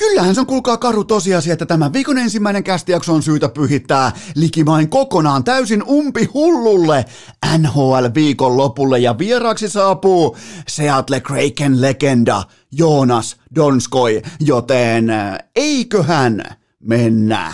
Kyllähän se on kuulkaa karu tosiasia, että tämä viikon ensimmäinen kästijakso on syytä pyhittää likimain kokonaan täysin umpi hullulle NHL-viikon lopulle ja vieraaksi saapuu Seattle Kraken legenda Joonas Donskoi, joten äh, eiköhän mennä.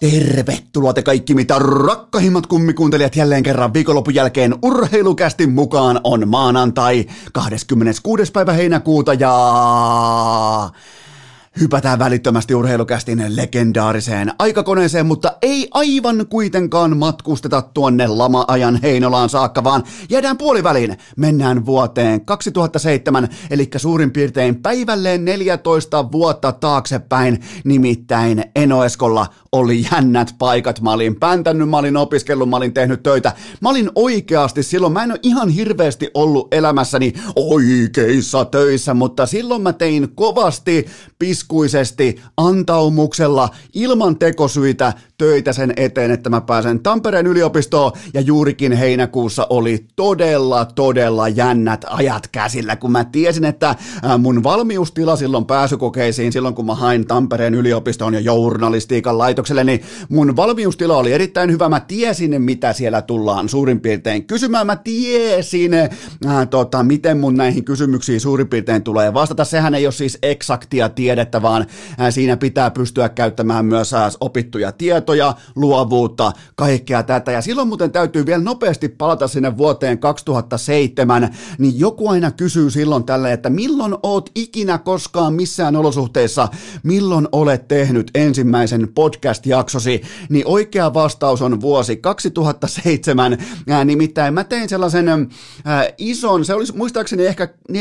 Tervetuloa te kaikki mitä rakkahimmat kummikuuntelijat jälleen kerran viikonlopun jälkeen urheilukästi mukaan on maanantai 26. päivä heinäkuuta ja Hypätään välittömästi urheilukästin legendaariseen aikakoneeseen, mutta ei aivan kuitenkaan matkusteta tuonne lama-ajan Heinolaan saakka, vaan jäädään puoliväliin. Mennään vuoteen 2007, eli suurin piirtein päivälleen 14 vuotta taaksepäin, nimittäin Enoeskolla oli jännät paikat. Mä olin päntänyt, mä olin opiskellut, mä olin tehnyt töitä. Mä olin oikeasti silloin, mä en ole ihan hirveästi ollut elämässäni oikeissa töissä, mutta silloin mä tein kovasti piskuisesti, antaumuksella, ilman tekosyitä töitä sen eteen, että mä pääsen Tampereen yliopistoon ja juurikin heinäkuussa oli todella, todella jännät ajat käsillä, kun mä tiesin, että mun valmiustila silloin pääsykokeisiin, silloin kun mä hain Tampereen yliopistoon ja journalistiikan laitokselle, niin mun valmiustila oli erittäin hyvä. Mä tiesin, mitä siellä tullaan suurin piirtein kysymään. Mä tiesin, ää, tota, miten mun näihin kysymyksiin suurin piirtein tulee vastata. Sehän ei ole siis eksaktia tiedettä, vaan siinä pitää pystyä käyttämään myös ää, opittuja tietoja, luovuutta, kaikkea tätä. Ja silloin muuten täytyy vielä nopeasti palata sinne vuoteen 2007, niin joku aina kysyy silloin tälle, että milloin oot ikinä koskaan missään olosuhteissa, milloin olet tehnyt ensimmäisen podcast podcast-jaksosi, niin oikea vastaus on vuosi 2007. Ää, nimittäin mä tein sellaisen ää, ison, se olisi muistaakseni ehkä 48-52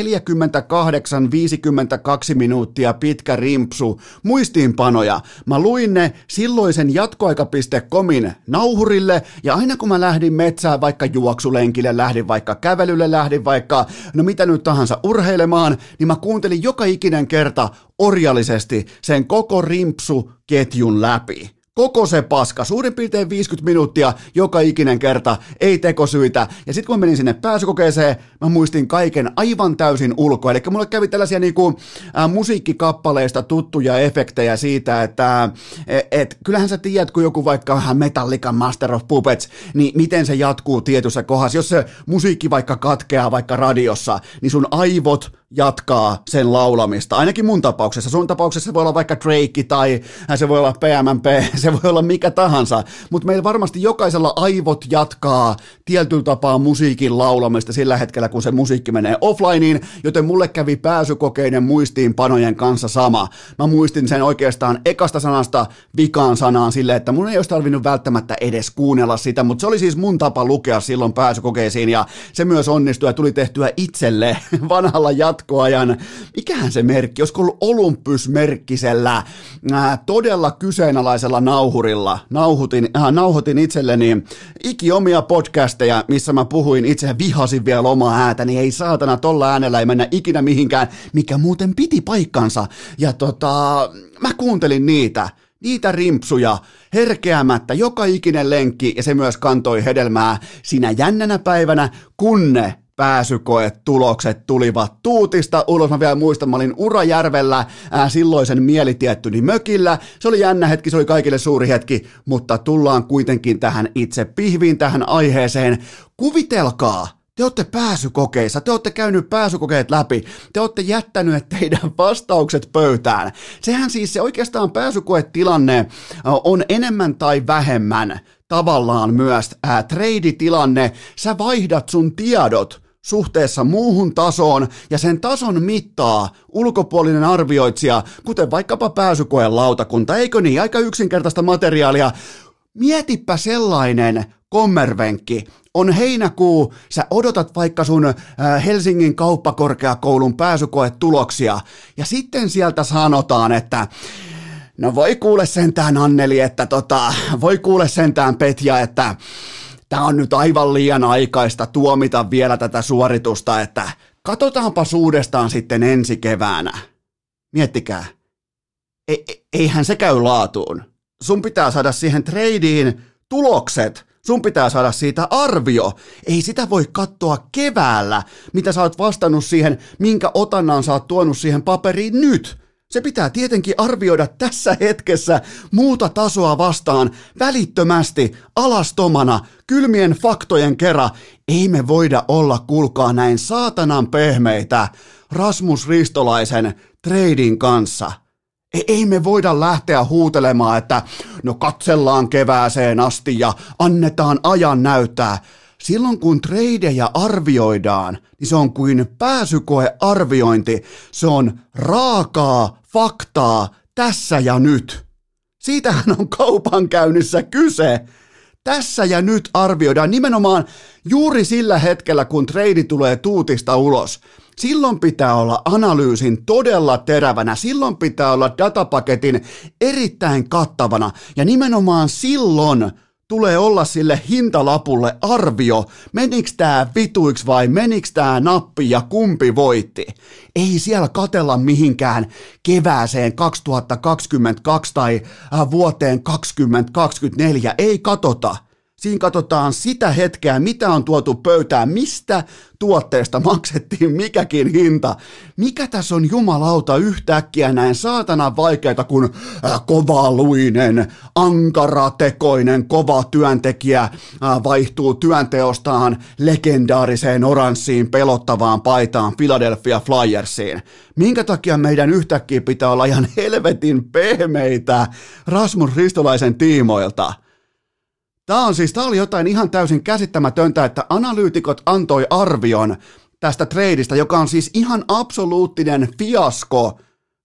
minuuttia pitkä rimpsu muistiinpanoja. Mä luin ne silloisen jatkoaika.comin nauhurille, ja aina kun mä lähdin metsään vaikka juoksulenkille, lähdin vaikka kävelylle, lähdin vaikka, no mitä nyt tahansa urheilemaan, niin mä kuuntelin joka ikinen kerta orjallisesti sen koko rimpsu-ketjun läpi. Koko se paska, suurin piirtein 50 minuuttia joka ikinen kerta, ei tekosyitä. Ja sitten kun menin sinne pääsykokeeseen, mä muistin kaiken aivan täysin ulkoa. Eli mulle kävi tällaisia niinku, ä, musiikkikappaleista tuttuja efektejä siitä, että et, et, kyllähän sä tiedät, kun joku vaikka Metallica Master of Puppets, niin miten se jatkuu tietyssä kohdassa. Jos se musiikki vaikka katkeaa vaikka radiossa, niin sun aivot jatkaa sen laulamista. Ainakin mun tapauksessa. Sun tapauksessa se voi olla vaikka Drake tai se voi olla PMMP, se voi olla mikä tahansa. Mutta meillä varmasti jokaisella aivot jatkaa tietyllä tapaa musiikin laulamista sillä hetkellä, kun se musiikki menee offlineen, joten mulle kävi pääsykokeiden muistiinpanojen kanssa sama. Mä muistin sen oikeastaan ekasta sanasta vikaan sanaan sille, että mun ei olisi tarvinnut välttämättä edes kuunnella sitä, mutta se oli siis mun tapa lukea silloin pääsykokeisiin ja se myös onnistui ja tuli tehtyä itselle vanhalla jat jatkoajan, mikähän se merkki, olisiko ollut Olympus-merkkisellä todella kyseenalaisella nauhurilla, nauhutin, äh, nauhoitin itselleni iki omia podcasteja, missä mä puhuin itse vihasin vielä omaa äätä, niin ei saatana, tolla äänellä ei mennä ikinä mihinkään, mikä muuten piti paikkansa, ja tota, mä kuuntelin niitä, niitä rimpsuja herkeämättä joka ikinen lenkki ja se myös kantoi hedelmää sinä jännänä päivänä, kun ne pääsykoetulokset tulivat tuutista ulos. Mä vielä muistan, mä olin Urajärvellä ää, silloisen mielitiettyni mökillä. Se oli jännä hetki, se oli kaikille suuri hetki, mutta tullaan kuitenkin tähän itse pihviin, tähän aiheeseen. Kuvitelkaa, te olette pääsykokeissa, te olette käynyt pääsykokeet läpi, te olette jättänyt teidän vastaukset pöytään. Sehän siis se oikeastaan pääsykoetilanne on enemmän tai vähemmän tavallaan myös ää, trade-tilanne. Sä vaihdat sun tiedot suhteessa muuhun tasoon ja sen tason mittaa ulkopuolinen arvioitsija, kuten vaikkapa pääsykoen lautakunta, eikö niin, aika yksinkertaista materiaalia. Mietipä sellainen kommervenkki, on heinäkuu, sä odotat vaikka sun äh, Helsingin kauppakorkeakoulun pääsykoetuloksia, ja sitten sieltä sanotaan, että no voi kuule sentään Anneli, että tota, voi kuule sentään Petja, että tämä on nyt aivan liian aikaista tuomita vielä tätä suoritusta, että katsotaanpa uudestaan sitten ensi keväänä. Miettikää, e, e, eihän se käy laatuun. Sun pitää saada siihen tradeen tulokset, sun pitää saada siitä arvio. Ei sitä voi katsoa keväällä, mitä sä oot vastannut siihen, minkä otannan sä oot tuonut siihen paperiin nyt. Se pitää tietenkin arvioida tässä hetkessä muuta tasoa vastaan välittömästi, alastomana, kylmien faktojen kera. Ei me voida olla, kulkaa näin saatanan pehmeitä Rasmus Ristolaisen treidin kanssa. Ei me voida lähteä huutelemaan, että no katsellaan kevääseen asti ja annetaan ajan näyttää. Silloin kun tradeja arvioidaan, niin se on kuin pääsykoearviointi. Se on raakaa faktaa tässä ja nyt. Siitähän on kaupankäynnissä kyse. Tässä ja nyt arvioidaan nimenomaan juuri sillä hetkellä, kun trade tulee tuutista ulos. Silloin pitää olla analyysin todella terävänä, silloin pitää olla datapaketin erittäin kattavana ja nimenomaan silloin tulee olla sille hintalapulle arvio, meniks tää vituiksi vai meniks tää nappi ja kumpi voitti. Ei siellä katella mihinkään kevääseen 2022 tai äh, vuoteen 2024, ei katota. Siinä katsotaan sitä hetkeä, mitä on tuotu pöytään, mistä tuotteesta maksettiin mikäkin hinta. Mikä tässä on jumalauta yhtäkkiä näin saatana vaikeita, kun äh, luinen, ankaratekoinen, kova työntekijä äh, vaihtuu työnteostaan legendaariseen oranssiin pelottavaan paitaan Philadelphia Flyersiin. Minkä takia meidän yhtäkkiä pitää olla ihan helvetin pehmeitä Rasmus Ristolaisen tiimoilta – Tämä on siis, tämä oli jotain ihan täysin käsittämätöntä, että analyytikot antoi arvion tästä tradeista, joka on siis ihan absoluuttinen fiasko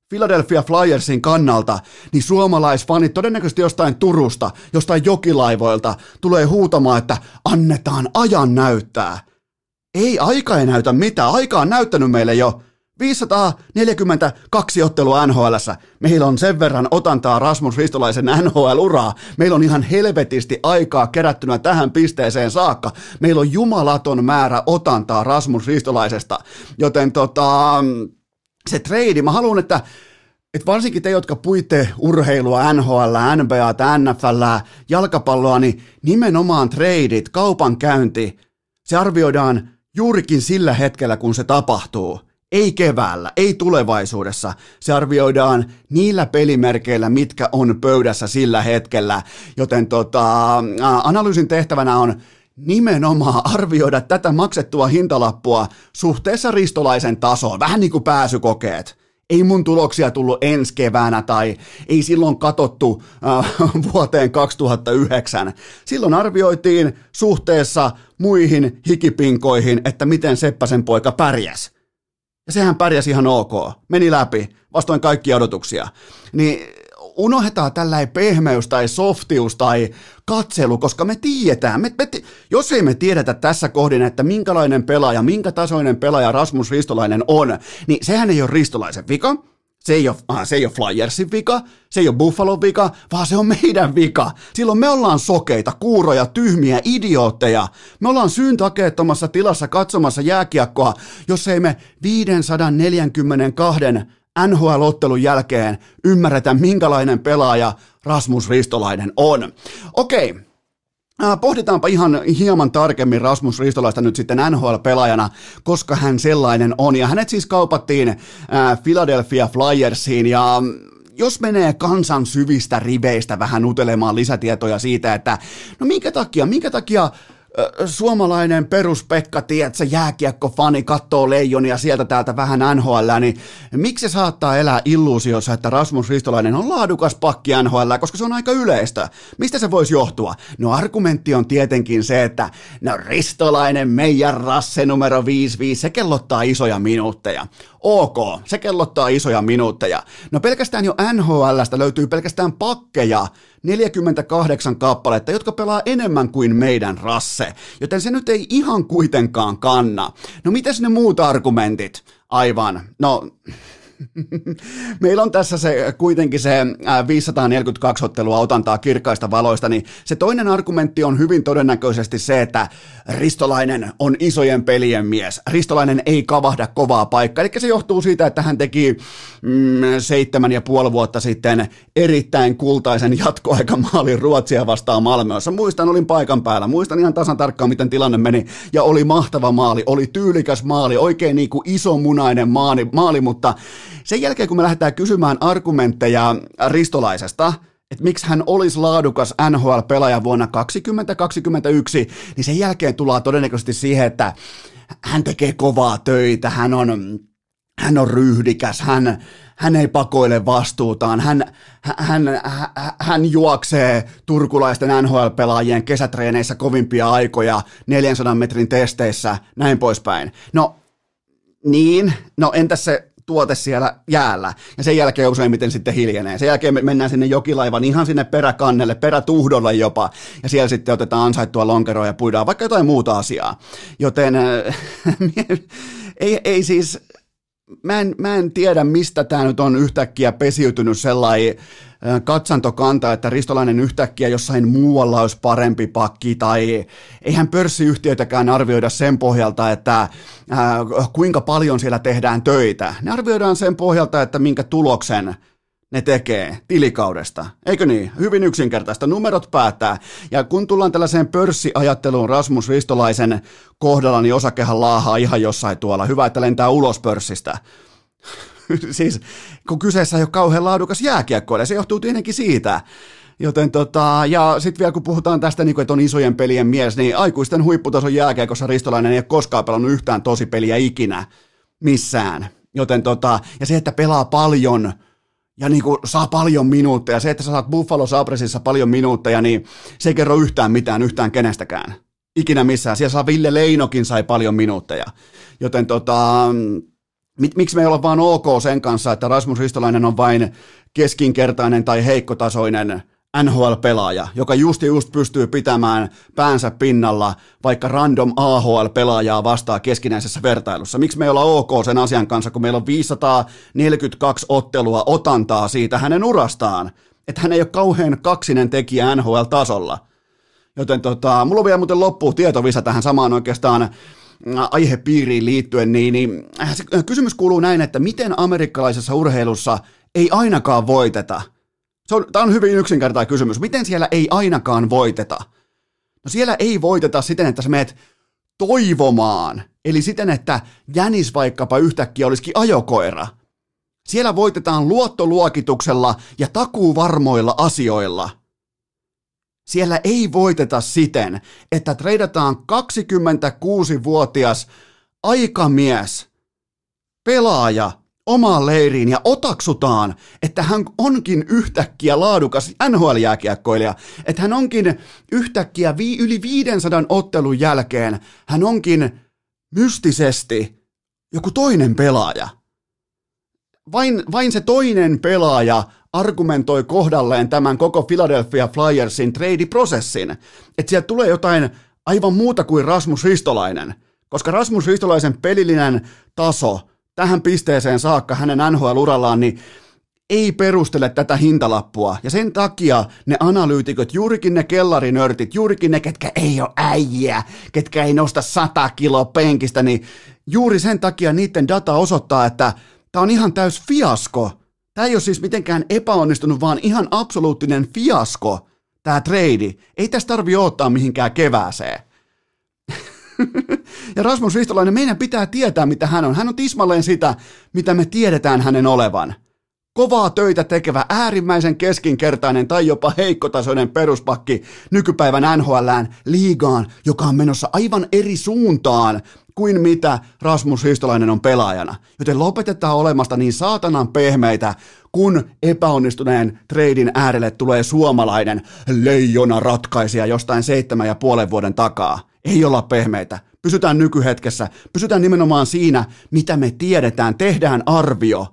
Philadelphia Flyersin kannalta, niin suomalaisfanit todennäköisesti jostain Turusta, jostain jokilaivoilta tulee huutamaan, että annetaan ajan näyttää. Ei aika ei näytä mitään, aika on näyttänyt meille jo 542 ottelua nhl Meillä on sen verran otantaa Rasmus Ristolaisen NHL-uraa. Meillä on ihan helvetisti aikaa kerättynä tähän pisteeseen saakka. Meillä on jumalaton määrä otantaa Rasmus Ristolaisesta. Joten tota, se trade, mä haluan, että et varsinkin te, jotka puitte urheilua, NHL, NBA, NFL, jalkapalloa, niin nimenomaan treidit, kaupankäynti, se arvioidaan juurikin sillä hetkellä, kun se tapahtuu – ei keväällä, ei tulevaisuudessa. Se arvioidaan niillä pelimerkeillä, mitkä on pöydässä sillä hetkellä. Joten tota, analyysin tehtävänä on nimenomaan arvioida tätä maksettua hintalappua suhteessa ristolaisen tasoon, vähän niin kuin pääsykokeet. Ei mun tuloksia tullut ensi keväänä tai ei silloin katottu äh, vuoteen 2009. Silloin arvioitiin suhteessa muihin hikipinkoihin, että miten Seppäsen poika pärjäsi ja sehän pärjäsi ihan ok, meni läpi, vastoin kaikkia odotuksia. Niin unohdetaan tällainen pehmeys tai softius tai katselu, koska me tiedetään, me, me, jos ei me tiedetä tässä kohdin, että minkälainen pelaaja, minkä tasoinen pelaaja Rasmus Ristolainen on, niin sehän ei ole Ristolaisen vika, se ei, ole, se ei ole Flyersin vika, se ei ole Buffalo vika, vaan se on meidän vika. Silloin me ollaan sokeita, kuuroja, tyhmiä, idiootteja. Me ollaan syyntakeettomassa tilassa katsomassa jääkiekkoa, jos ei me 542 NHL-ottelun jälkeen ymmärretä, minkälainen pelaaja Rasmus Ristolainen on. Okei, okay. Pohditaanpa ihan hieman tarkemmin Rasmus Ristolaista nyt sitten NHL-pelaajana, koska hän sellainen on. Ja hänet siis kaupattiin Philadelphia Flyersiin ja mm, jos menee kansan syvistä riveistä vähän utelemaan lisätietoja siitä, että no minkä takia, minkä takia suomalainen peruspekka, tiedätkö, jääkiekko-fani kattoo leijonia sieltä täältä vähän NHL, niin miksi se saattaa elää illuusiossa, että Rasmus Ristolainen on laadukas pakki NHL, koska se on aika yleistä? Mistä se voisi johtua? No argumentti on tietenkin se, että no Ristolainen, meidän rasse numero 55, se kellottaa isoja minuutteja. Ok, se kellottaa isoja minuutteja. No pelkästään jo NHLstä löytyy pelkästään pakkeja, 48 kappaletta, jotka pelaa enemmän kuin meidän rasse, joten se nyt ei ihan kuitenkaan kanna. No mitäs ne muut argumentit? Aivan, no Meillä on tässä se kuitenkin se 542 ottelua otantaa kirkkaista valoista, niin se toinen argumentti on hyvin todennäköisesti se, että Ristolainen on isojen pelien mies. Ristolainen ei kavahda kovaa paikkaa, eli se johtuu siitä, että hän teki mm, seitsemän ja puoli vuotta sitten erittäin kultaisen jatkoaikamaalin Ruotsia vastaan Malmössä. Muistan, olin paikan päällä, muistan ihan tasan tarkkaan, miten tilanne meni, ja oli mahtava maali, oli tyylikäs maali, oikein niin kuin isomunainen maali, maali mutta sen jälkeen, kun me lähdetään kysymään argumentteja Ristolaisesta, että miksi hän olisi laadukas NHL-pelaaja vuonna 2021, niin sen jälkeen tullaan todennäköisesti siihen, että hän tekee kovaa töitä, hän on, hän on ryhdikäs, hän, hän ei pakoile vastuutaan, hän, hän, hän, hän juoksee turkulaisten NHL-pelaajien kesätreeneissä kovimpia aikoja 400 metrin testeissä, näin poispäin. No niin, no entäs se tuote siellä jäällä, ja sen jälkeen useimmiten sitten hiljenee. Sen jälkeen me mennään sinne jokilaivan ihan sinne peräkannelle, perätuhdolle jopa, ja siellä sitten otetaan ansaittua lonkeroa ja puidaan vaikka jotain muuta asiaa. Joten äh, ei, ei siis, mä en, mä en tiedä mistä tämä nyt on yhtäkkiä pesiytynyt sellainen katsantokanta, että Ristolainen yhtäkkiä jossain muualla olisi parempi pakki, tai eihän pörssiyhtiöitäkään arvioida sen pohjalta, että äh, kuinka paljon siellä tehdään töitä. Ne arvioidaan sen pohjalta, että minkä tuloksen ne tekee tilikaudesta. Eikö niin? Hyvin yksinkertaista. Numerot päättää. Ja kun tullaan tällaiseen pörssiajatteluun Rasmus Ristolaisen kohdalla, niin osakehan laahaa ihan jossain tuolla. Hyvä, että lentää ulos pörssistä. siis kun kyseessä ei ole kauhean laadukas jääkiekkoilija, se johtuu tietenkin siitä. Joten tota, ja sitten vielä kun puhutaan tästä, niin kuin, että on isojen pelien mies, niin aikuisten huipputason jääkiekossa Ristolainen ei ole koskaan pelannut yhtään tosipeliä ikinä missään. Joten tota, ja se, että pelaa paljon, ja niin kuin saa paljon minuutteja, se, että sä saat Buffalo Sabresissa paljon minuutteja, niin se ei kerro yhtään mitään yhtään kenestäkään. Ikinä missään. Siellä saa Ville Leinokin sai paljon minuutteja. Joten tota, Mik, miksi me ei olla vaan ok sen kanssa, että Rasmus Ristolainen on vain keskinkertainen tai heikkotasoinen NHL-pelaaja, joka just just pystyy pitämään päänsä pinnalla vaikka random AHL-pelaajaa vastaa keskinäisessä vertailussa. Miksi me ei olla ok sen asian kanssa, kun meillä on 542 ottelua otantaa siitä hänen urastaan, että hän ei ole kauhean kaksinen tekijä NHL-tasolla. Joten tota, mulla on vielä muuten loppu tietovisa tähän samaan oikeastaan aihepiiriin liittyen, niin, niin äh, äh, kysymys kuuluu näin, että miten amerikkalaisessa urheilussa ei ainakaan voiteta? Se on, tämä on hyvin yksinkertainen kysymys. Miten siellä ei ainakaan voiteta? No siellä ei voiteta siten, että sä meet toivomaan, eli siten, että jänis vaikkapa yhtäkkiä olisikin ajokoira. Siellä voitetaan luottoluokituksella ja takuuvarmoilla asioilla – siellä ei voiteta siten, että treidataan 26-vuotias aikamies, pelaaja omaan leiriin ja otaksutaan, että hän onkin yhtäkkiä laadukas NHL-jääkiekkoilija, että hän onkin yhtäkkiä vi- yli 500 ottelun jälkeen, hän onkin mystisesti joku toinen pelaaja. Vain, vain se toinen pelaaja argumentoi kohdalleen tämän koko Philadelphia Flyersin trade-prosessin, että sieltä tulee jotain aivan muuta kuin Rasmus Ristolainen, koska Rasmus Ristolaisen pelillinen taso tähän pisteeseen saakka hänen NHL-urallaan, niin ei perustele tätä hintalappua. Ja sen takia ne analyytikot, juurikin ne kellarinörtit, juurikin ne, ketkä ei ole äijä, ketkä ei nosta 100 kiloa penkistä, niin juuri sen takia niiden data osoittaa, että tämä on ihan täys fiasko – Tämä ei ole siis mitenkään epäonnistunut, vaan ihan absoluuttinen fiasko, tämä trade. Ei tästä tarvi ottaa mihinkään kevääseen. ja Rasmus Ristolainen, meidän pitää tietää, mitä hän on. Hän on tismalleen sitä, mitä me tiedetään hänen olevan. Kovaa töitä tekevä, äärimmäisen keskinkertainen tai jopa heikkotasoinen peruspakki nykypäivän NHLään liigaan, joka on menossa aivan eri suuntaan kuin mitä Rasmus Histolainen on pelaajana. Joten lopetetaan olemasta niin saatanan pehmeitä, kun epäonnistuneen treidin äärelle tulee suomalainen leijona ratkaisija jostain seitsemän ja puolen vuoden takaa. Ei olla pehmeitä. Pysytään nykyhetkessä. Pysytään nimenomaan siinä, mitä me tiedetään. Tehdään arvio.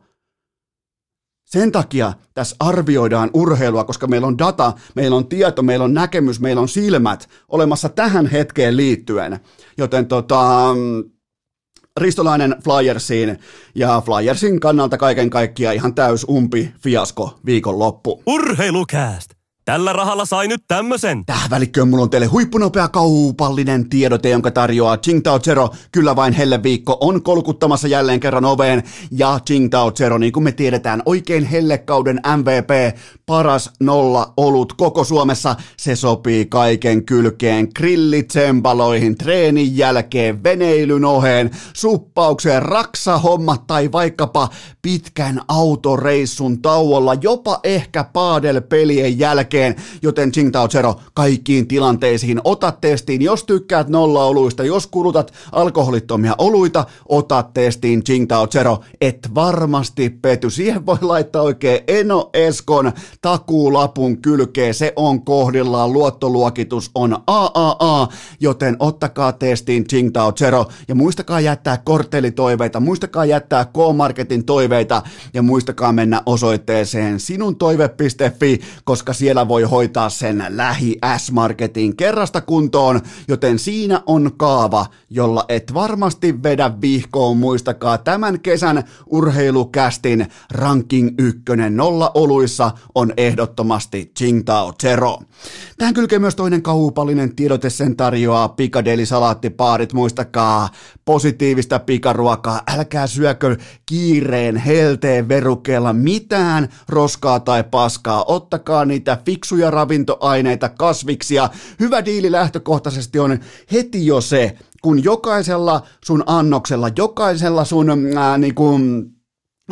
Sen takia tässä arvioidaan urheilua, koska meillä on data, meillä on tieto, meillä on näkemys, meillä on silmät olemassa tähän hetkeen liittyen. Joten tota, Ristolainen Flyersiin ja Flyersin kannalta kaiken kaikkiaan ihan täys umpi fiasko viikonloppu. Urheilukääst! Tällä rahalla sai nyt tämmösen. Tähän välikköön mulla on teille huippunopea kaupallinen tiedote, jonka tarjoaa Tsingtao Zero. Kyllä vain helle viikko on kolkuttamassa jälleen kerran oveen. Ja Tsingtao Zero, niin kuin me tiedetään, oikein hellekauden MVP, paras nolla olut koko Suomessa. Se sopii kaiken kylkeen, grillitsempaloihin, treenin jälkeen, veneilyn oheen, suppaukseen, raksahommat tai vaikkapa pitkän autoreissun tauolla, jopa ehkä paadelpelien jälkeen jälkeen, joten Tsingtao Zero kaikkiin tilanteisiin. Ota testiin, jos tykkäät nolla-oluista, jos kulutat alkoholittomia oluita, ota testiin Tsingtao Zero, et varmasti pety. Siihen voi laittaa oikein Eno Eskon takuulapun kylkeen, se on kohdillaan, luottoluokitus on AAA, joten ottakaa testiin Tsingtao Zero ja muistakaa jättää korttelitoiveita, muistakaa jättää K-Marketin toiveita ja muistakaa mennä osoitteeseen sinuntoive.fi, koska siellä voi hoitaa sen lähi S-Marketin kerrasta kuntoon, joten siinä on kaava, jolla et varmasti vedä vihkoon. Muistakaa tämän kesän urheilukästin ranking ykkönen nolla oluissa on ehdottomasti Tsingtao Zero. Tähän kylkee myös toinen kaupallinen tiedote, sen tarjoaa Pikadeli salaattipaarit. Muistakaa positiivista pikaruokaa, älkää syökö kiireen, helteen verukkeella mitään roskaa tai paskaa. Ottakaa niitä fiksuja ravintoaineita, kasviksia. Hyvä diili lähtökohtaisesti on heti jo se, kun jokaisella sun annoksella, jokaisella sun ää, niin kuin,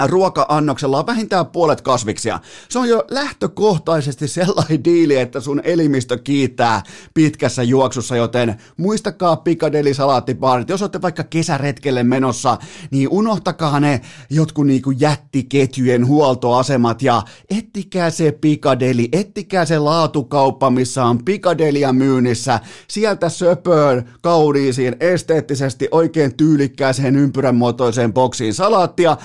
ruoka-annoksella on vähintään puolet kasviksia. Se on jo lähtökohtaisesti sellainen diili, että sun elimistö kiittää pitkässä juoksussa, joten muistakaa Piccadilly salaattipaarit. Jos olette vaikka kesäretkelle menossa, niin unohtakaa ne jotkut niinku jättiketjujen huoltoasemat ja ettikää se Piccadilly, ettikää se laatukauppa, missä on Piccadillya myynnissä. Sieltä söpöön, kauniisiin, esteettisesti oikein tyylikkääseen ympyränmuotoiseen boksiin salaattia,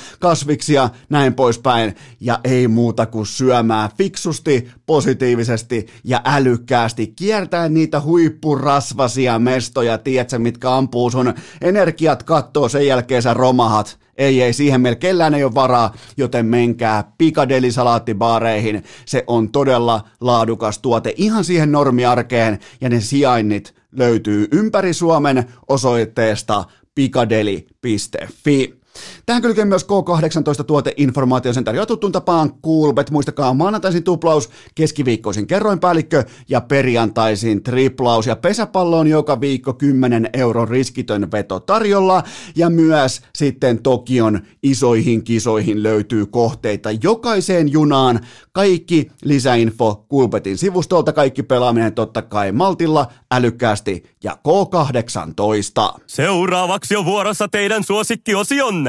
kasviksia, ja näin poispäin. Ja ei muuta kuin syömään fiksusti, positiivisesti ja älykkäästi. Kiertää niitä huippurasvasia mestoja, tiedätkö, mitkä ampuu sun energiat kattoo, sen jälkeen sä romahat. Ei, ei, siihen meillä kellään ei ole varaa, joten menkää Pikadeli-salaattibaareihin. Se on todella laadukas tuote ihan siihen normiarkeen ja ne sijainnit löytyy ympäri Suomen osoitteesta pikadeli.fi. Tähän kylkee myös K18 tuoteinformaatio, sen tarjoaa tuttuun tapaan Coolbet. Muistakaa maanantaisin tuplaus, keskiviikkoisin kerroinpäällikkö ja perjantaisin triplaus. Ja pesäpallo on joka viikko 10 euron riskitön veto tarjolla. Ja myös sitten Tokion isoihin kisoihin löytyy kohteita jokaiseen junaan. Kaikki lisäinfo Coolbetin sivustolta, kaikki pelaaminen totta kai maltilla, älykkäästi ja K18. Seuraavaksi on vuorossa teidän suosikkiosionne.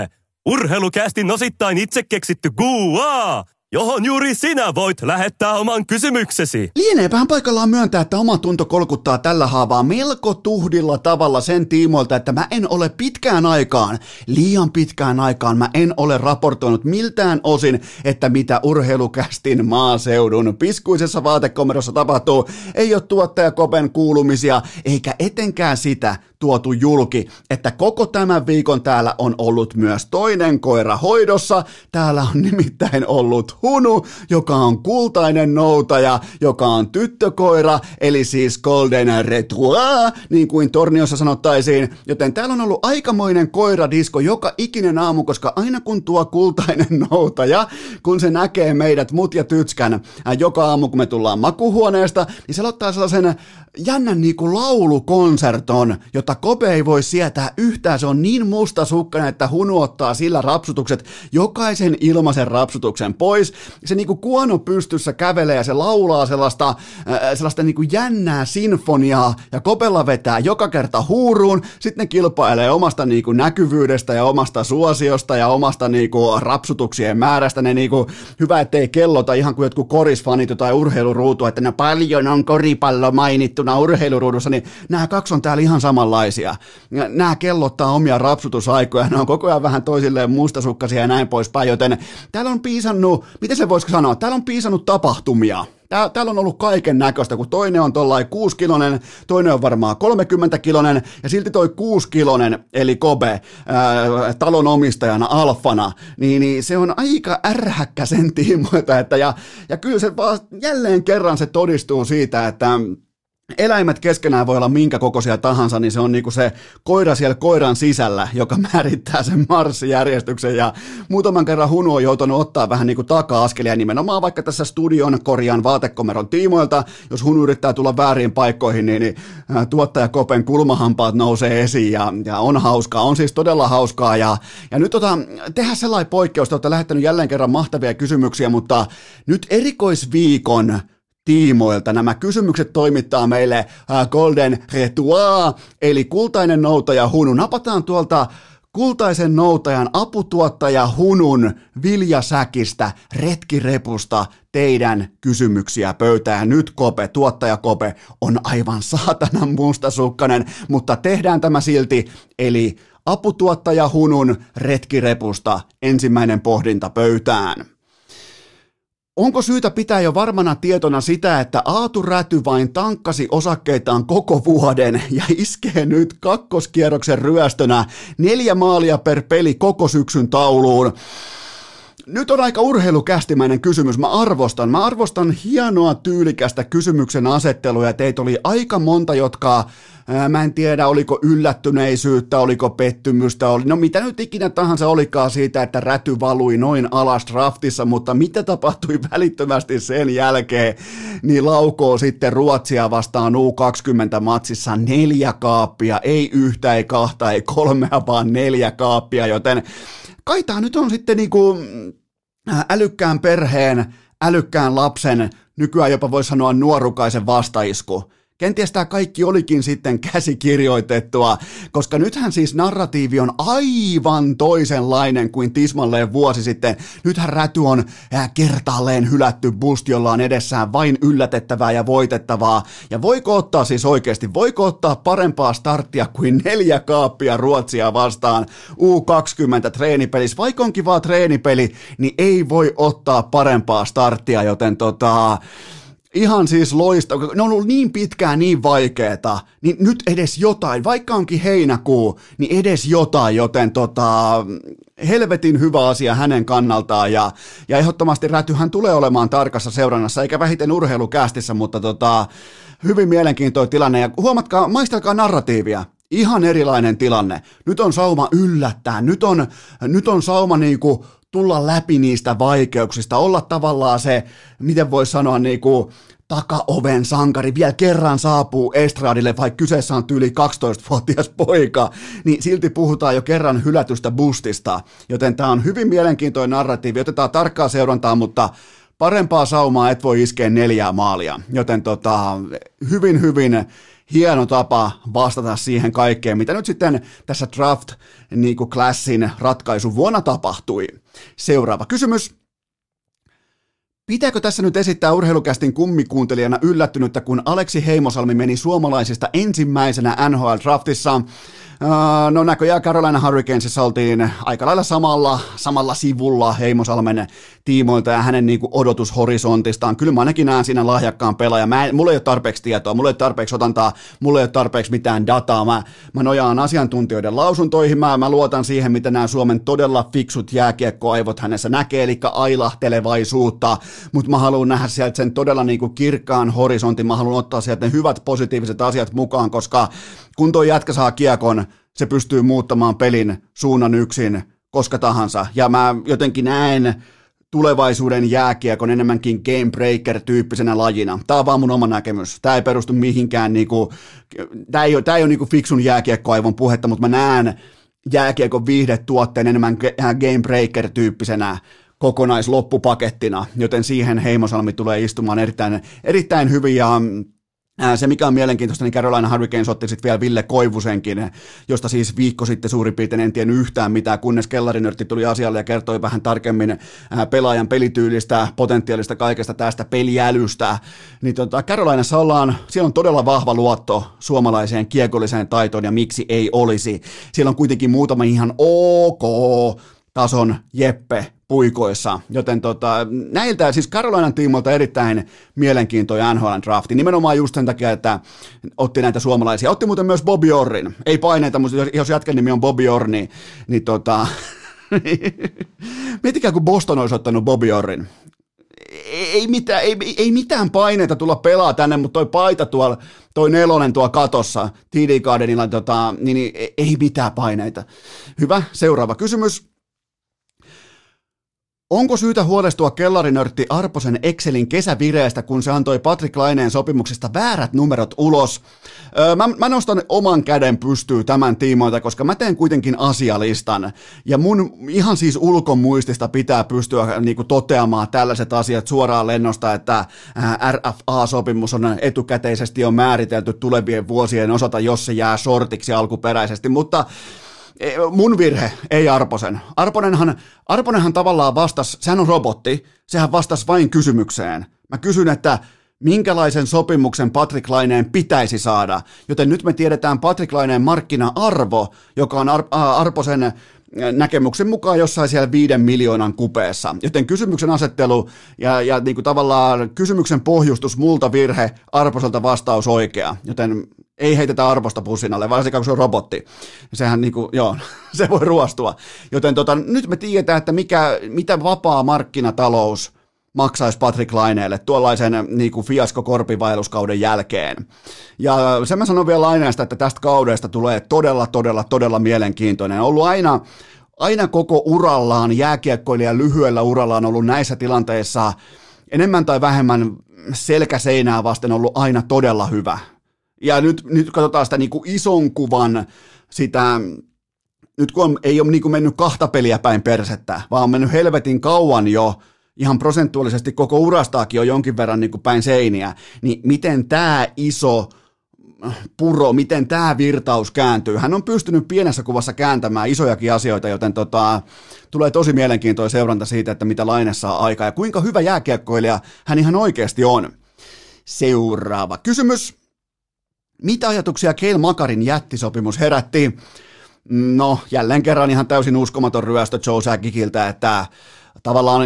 Urheilukästin osittain itse keksitty Gua, johon juuri sinä voit lähettää oman kysymyksesi. Lieneepähän paikallaan myöntää, että oma tunto kolkuttaa tällä haavaa melko tuhdilla tavalla sen tiimoilta, että mä en ole pitkään aikaan, liian pitkään aikaan, mä en ole raportoinut miltään osin, että mitä urheilukästin maaseudun piskuisessa vaatekomerossa tapahtuu. Ei ole tuottajakopen kuulumisia, eikä etenkään sitä, tuotu julki, että koko tämän viikon täällä on ollut myös toinen koira hoidossa. Täällä on nimittäin ollut Hunu, joka on kultainen noutaja, joka on tyttökoira, eli siis Golden Retroi, niin kuin Torniossa sanottaisiin. Joten täällä on ollut aikamoinen koiradisko joka ikinen aamu, koska aina kun tuo kultainen noutaja, kun se näkee meidät, mut ja tytskän, joka aamu kun me tullaan makuhuoneesta, niin se ottaa sellaisen jännän niinku laulukonserton, jota Kope ei voi sietää yhtään. Se on niin mustasukkainen, että Hunu ottaa sillä rapsutukset, jokaisen ilmaisen rapsutuksen pois. Se niinku kuono pystyssä kävelee ja se laulaa sellaista, äh, sellaista niinku jännää sinfoniaa ja Kopella vetää joka kerta huuruun. Sitten ne kilpailee omasta niinku näkyvyydestä ja omasta suosiosta ja omasta niinku rapsutuksien määrästä. Ne niinku, hyvä ettei kellota ihan kuin jotkut korisfanit tai urheiluruutu, että ne paljon on koripallo mainittu urheiluruudussa, niin nämä kaksi on täällä ihan samanlaisia. Nämä kellottaa omia rapsutusaikoja, ne on koko ajan vähän toisilleen mustasukkaisia ja näin poispäin, joten täällä on piisannut, miten se voisiko sanoa, täällä on piisannut tapahtumia. Tää, täällä on ollut kaiken näköistä, kun toinen on tuollainen 6 kilonen, toinen on varmaan 30 kilonen, ja silti toi 6 kilonen, eli Kobe, ää, talon omistajana, alfana, niin, niin se on aika ärhäkkä sen tiimoilta, että ja, ja kyllä se vaan jälleen kerran se todistuu siitä, että eläimet keskenään voi olla minkä kokoisia tahansa, niin se on niinku se koira siellä koiran sisällä, joka määrittää sen marssijärjestyksen. Ja muutaman kerran Hunu on joutunut ottaa vähän niinku taka-askelia nimenomaan vaikka tässä studion korjaan vaatekomeron tiimoilta, jos Hunu yrittää tulla väärin paikkoihin, niin, niin tuottaja Kopen kulmahampaat nousee esiin. Ja, ja on hauskaa, on siis todella hauskaa. Ja, ja nyt tota, tehdään sellainen poikkeus, te olette lähettänyt jälleen kerran mahtavia kysymyksiä, mutta nyt erikoisviikon tiimoilta. Nämä kysymykset toimittaa meille Golden Retour, eli kultainen noutaja Hunu. Napataan tuolta kultaisen noutajan aputuottaja Hunun viljasäkistä, retkirepusta teidän kysymyksiä pöytään. Nyt Kope, tuottaja Kope, on aivan saatanan mustasukkainen, mutta tehdään tämä silti, eli aputuottaja Hunun retkirepusta ensimmäinen pohdinta pöytään. Onko syytä pitää jo varmana tietona sitä, että Aatu Räty vain tankkasi osakkeitaan koko vuoden ja iskee nyt kakkoskierroksen ryöstönä neljä maalia per peli koko syksyn tauluun? Nyt on aika urheilukästimäinen kysymys. Mä arvostan. Mä arvostan hienoa tyylikästä kysymyksen asettelua teitä oli aika monta, jotka Mä en tiedä, oliko yllättyneisyyttä, oliko pettymystä, oli, no mitä nyt ikinä tahansa olikaan siitä, että räty valui noin alas draftissa, mutta mitä tapahtui välittömästi sen jälkeen, niin laukoo sitten Ruotsia vastaan U20-matsissa neljä kaappia, ei yhtä, ei kahta, ei kolmea, vaan neljä kaappia, joten kai tämä nyt on sitten niinku älykkään perheen, älykkään lapsen, nykyään jopa voi sanoa nuorukaisen vastaisku Kenties tämä kaikki olikin sitten käsikirjoitettua, koska nythän siis narratiivi on aivan toisenlainen kuin tismalleen vuosi sitten. Nythän räty on kertaalleen hylätty boost, jolla on edessään vain yllätettävää ja voitettavaa. Ja voiko ottaa siis oikeasti, voiko ottaa parempaa starttia kuin neljä kaappia Ruotsia vastaan U20 treenipelissä, vaikka onkin vaan treenipeli, niin ei voi ottaa parempaa starttia, joten tota, Ihan siis loista, ne on ollut niin pitkään niin vaikeeta, niin nyt edes jotain, vaikka onkin heinäkuu, niin edes jotain, joten tota, helvetin hyvä asia hänen kannaltaan ja, ja ehdottomasti Rätyhän tulee olemaan tarkassa seurannassa, eikä vähiten urheilukästissä, mutta tota, hyvin mielenkiintoinen tilanne. Ja huomatkaa, maistelkaa narratiivia, ihan erilainen tilanne. Nyt on sauma yllättää, nyt on, nyt on sauma niinku tulla läpi niistä vaikeuksista, olla tavallaan se, miten voi sanoa, niin kuin takaoven sankari vielä kerran saapuu estradille, vaikka kyseessä on tyyli 12-vuotias poika, niin silti puhutaan jo kerran hylätystä boostista. Joten tämä on hyvin mielenkiintoinen narratiivi, otetaan tarkkaa seurantaa, mutta parempaa saumaa et voi iskeä neljää maalia. Joten tota, hyvin, hyvin hieno tapa vastata siihen kaikkeen, mitä nyt sitten tässä draft niin kuin klassin ratkaisu vuonna tapahtui. Seuraava kysymys. Pitääkö tässä nyt esittää urheilukästin kummikuuntelijana yllättynyttä, kun Aleksi Heimosalmi meni suomalaisista ensimmäisenä NHL-draftissa? No näköjään Carolina Hurricanesissa oltiin aika lailla samalla, samalla sivulla Heimosalmen tiimoilta ja hänen niin kuin odotushorisontistaan. Kyllä mä ainakin näen siinä lahjakkaan pelaajan. Mä mulla ei ole tarpeeksi tietoa, mulla ei ole tarpeeksi otantaa, mulla ei ole tarpeeksi mitään dataa. Mä, mä nojaan asiantuntijoiden lausuntoihin, mä, mä luotan siihen, mitä nämä Suomen todella fiksut jääkiekkoaivot hänessä näkee, eli ailahtelevaisuutta, mutta mä haluan nähdä sieltä sen todella niin kuin kirkkaan horisontin, mä haluan ottaa sieltä ne hyvät positiiviset asiat mukaan, koska kun tuo jätkä saa kiekon, se pystyy muuttamaan pelin suunnan yksin koska tahansa. Ja mä jotenkin näen tulevaisuuden jääkiekon enemmänkin game breaker-tyyppisenä lajina. Tämä on vaan mun oma näkemys. Tämä ei perustu mihinkään, niinku, tämä ei ole, tämä ei ole niinku fiksun jääkiekkoaivon puhetta, mutta mä näen jääkiekon viihdetuotteen enemmän game breaker-tyyppisenä kokonaisloppupakettina, joten siihen Heimosalmi tulee istumaan erittäin, erittäin hyvin ja Se, mikä on mielenkiintoista, niin Carolina Hurricanes otti sitten vielä Ville Koivusenkin, josta siis viikko sitten suurin piirtein en tiennyt yhtään mitään, kunnes kellarinörtti tuli asialle ja kertoi vähän tarkemmin pelaajan pelityylistä, potentiaalista kaikesta tästä peliälystä. Niin tota, Carolinassa ollaan, siellä on todella vahva luotto suomalaiseen kiekolliseen taitoon ja miksi ei olisi. Siellä on kuitenkin muutama ihan ok tason Jeppe puikoissa, joten tota, näiltä siis Karolainan tiimoilta erittäin mielenkiintoinen NHL drafti, nimenomaan just sen takia, että otti näitä suomalaisia, otti muuten myös Bobby Orrin, ei paineita, mutta jos, jos jatken nimi on Bobby Orr, niin, niin tota, miettikää kun Boston olisi ottanut Bobby Orrin, ei mitään, ei, ei mitään paineita tulla pelaa tänne, mutta toi paita tuolla, toi nelonen tuolla katossa, TD Gardenilla, tota, niin, niin ei mitään paineita. Hyvä, seuraava kysymys. Onko syytä huolestua kellarinörtti Arposen Excelin kesävireestä, kun se antoi Patrick Laineen sopimuksesta väärät numerot ulos? Öö, mä, mä nostan oman käden pystyy tämän tiimoilta, koska mä teen kuitenkin asialistan. Ja mun ihan siis ulkomuistista pitää pystyä niin kuin, toteamaan tällaiset asiat suoraan lennosta, että RFA-sopimus on etukäteisesti on määritelty tulevien vuosien osalta, jos se jää sortiksi alkuperäisesti. Mutta mun virhe, ei Arposen. Arponenhan, Arponenhan tavallaan vastasi, sehän on robotti, sehän vastasi vain kysymykseen. Mä kysyn, että minkälaisen sopimuksen Patrick Laineen pitäisi saada, joten nyt me tiedetään Patrick Laineen markkina-arvo, joka on Ar- Arposen näkemyksen mukaan jossain siellä viiden miljoonan kupeessa. Joten kysymyksen asettelu ja, ja niin kuin tavallaan kysymyksen pohjustus multa virhe, Arposelta vastaus oikea. Joten ei heitetä arvosta pussin alle, varsinkaan kun se on robotti. Sehän niin kuin, joo, se voi ruostua. Joten tota, nyt me tiedetään, että mikä, mitä vapaa markkinatalous maksaisi Patrick Laineelle tuollaisen niin kuin fiasko-korpivailuskauden jälkeen. Ja sen mä sanon vielä Laineesta, että tästä kaudesta tulee todella, todella, todella mielenkiintoinen. On ollut aina, aina koko urallaan, jääkiekkoilija lyhyellä urallaan ollut näissä tilanteissa enemmän tai vähemmän selkäseinää vasten ollut aina todella hyvä. Ja nyt, nyt katsotaan sitä niin kuin ison kuvan, sitä, nyt kun on, ei ole niin kuin mennyt kahta peliä päin persettä, vaan on mennyt helvetin kauan jo, ihan prosentuaalisesti koko urastaakin on jonkin verran niin kuin päin seiniä, niin miten tämä iso puro, miten tämä virtaus kääntyy. Hän on pystynyt pienessä kuvassa kääntämään isojakin asioita, joten tota, tulee tosi mielenkiintoinen seuranta siitä, että mitä Laine saa aikaa ja kuinka hyvä jääkiekkoilija hän ihan oikeasti on. Seuraava kysymys. Mitä ajatuksia Keil Makarin jättisopimus herätti? No, jälleen kerran ihan täysin uskomaton ryöstö Joe Sagikiltä, että tavallaan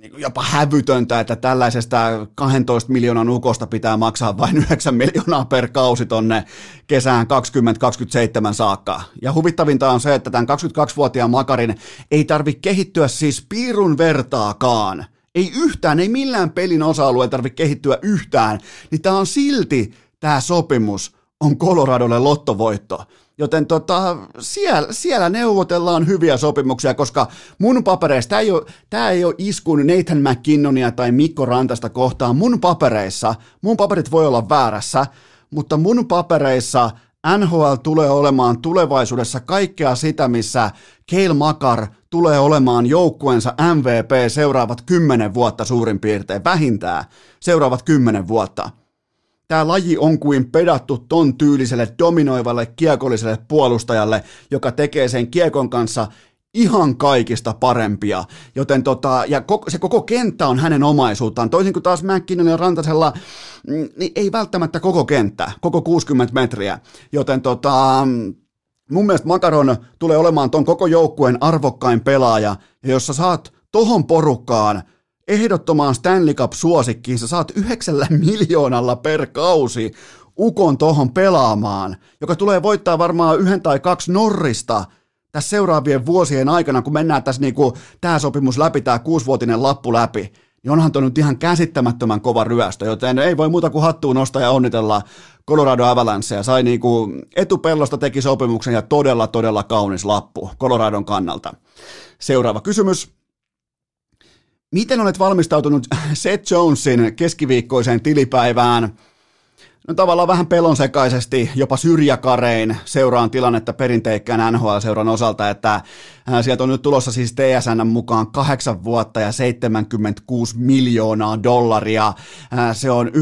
niin jopa hävytöntä, että tällaisesta 12 miljoonan ukosta pitää maksaa vain 9 miljoonaa per kausi tonne kesään 2027 saakka. Ja huvittavinta on se, että tämän 22-vuotiaan Makarin ei tarvi kehittyä siis piirun vertaakaan. Ei yhtään, ei millään pelin osa-alueen tarvitse kehittyä yhtään, niin tämä on silti tämä sopimus on Coloradolle lottovoitto. Joten tota, siellä, siellä neuvotellaan hyviä sopimuksia, koska mun papereissa, tämä ei, ole, tämä ei ole iskun Nathan McKinnonia tai Mikko Rantasta kohtaan. Mun papereissa, mun paperit voi olla väärässä, mutta mun papereissa NHL tulee olemaan tulevaisuudessa kaikkea sitä, missä Keil Makar tulee olemaan joukkueensa MVP seuraavat kymmenen vuotta suurin piirtein, vähintään seuraavat kymmenen vuotta tämä laji on kuin pedattu ton tyyliselle dominoivalle kiekolliselle puolustajalle, joka tekee sen kiekon kanssa ihan kaikista parempia, joten tota, ja koko, se koko kenttä on hänen omaisuuttaan, toisin kuin taas Mäkkinen ja Rantasella, mm, niin ei välttämättä koko kenttä, koko 60 metriä, joten tota, mun mielestä Makaron tulee olemaan ton koko joukkueen arvokkain pelaaja, ja jos sä saat tohon porukkaan ehdottomaan Stanley Cup-suosikkiin, sä saat yhdeksällä miljoonalla per kausi ukon tohon pelaamaan, joka tulee voittaa varmaan yhden tai kaksi Norrista tässä seuraavien vuosien aikana, kun mennään tässä niinku, tämä sopimus läpi, tämä kuusivuotinen lappu läpi, niin onhan tuo nyt ihan käsittämättömän kova ryöstö, joten ei voi muuta kuin hattuun nostaa ja onnitella Colorado Avalanche ja sai niinku etupellosta teki sopimuksen ja todella, todella kaunis lappu Coloradon kannalta. Seuraava kysymys. Miten olet valmistautunut Seth Jonesin keskiviikkoiseen tilipäivään? no tavallaan vähän pelonsekaisesti, jopa syrjäkarein seuraan tilannetta perinteikkään NHL-seuran osalta, että sieltä on nyt tulossa siis TSN mukaan kahdeksan vuotta ja 76 miljoonaa dollaria. Se on 9,5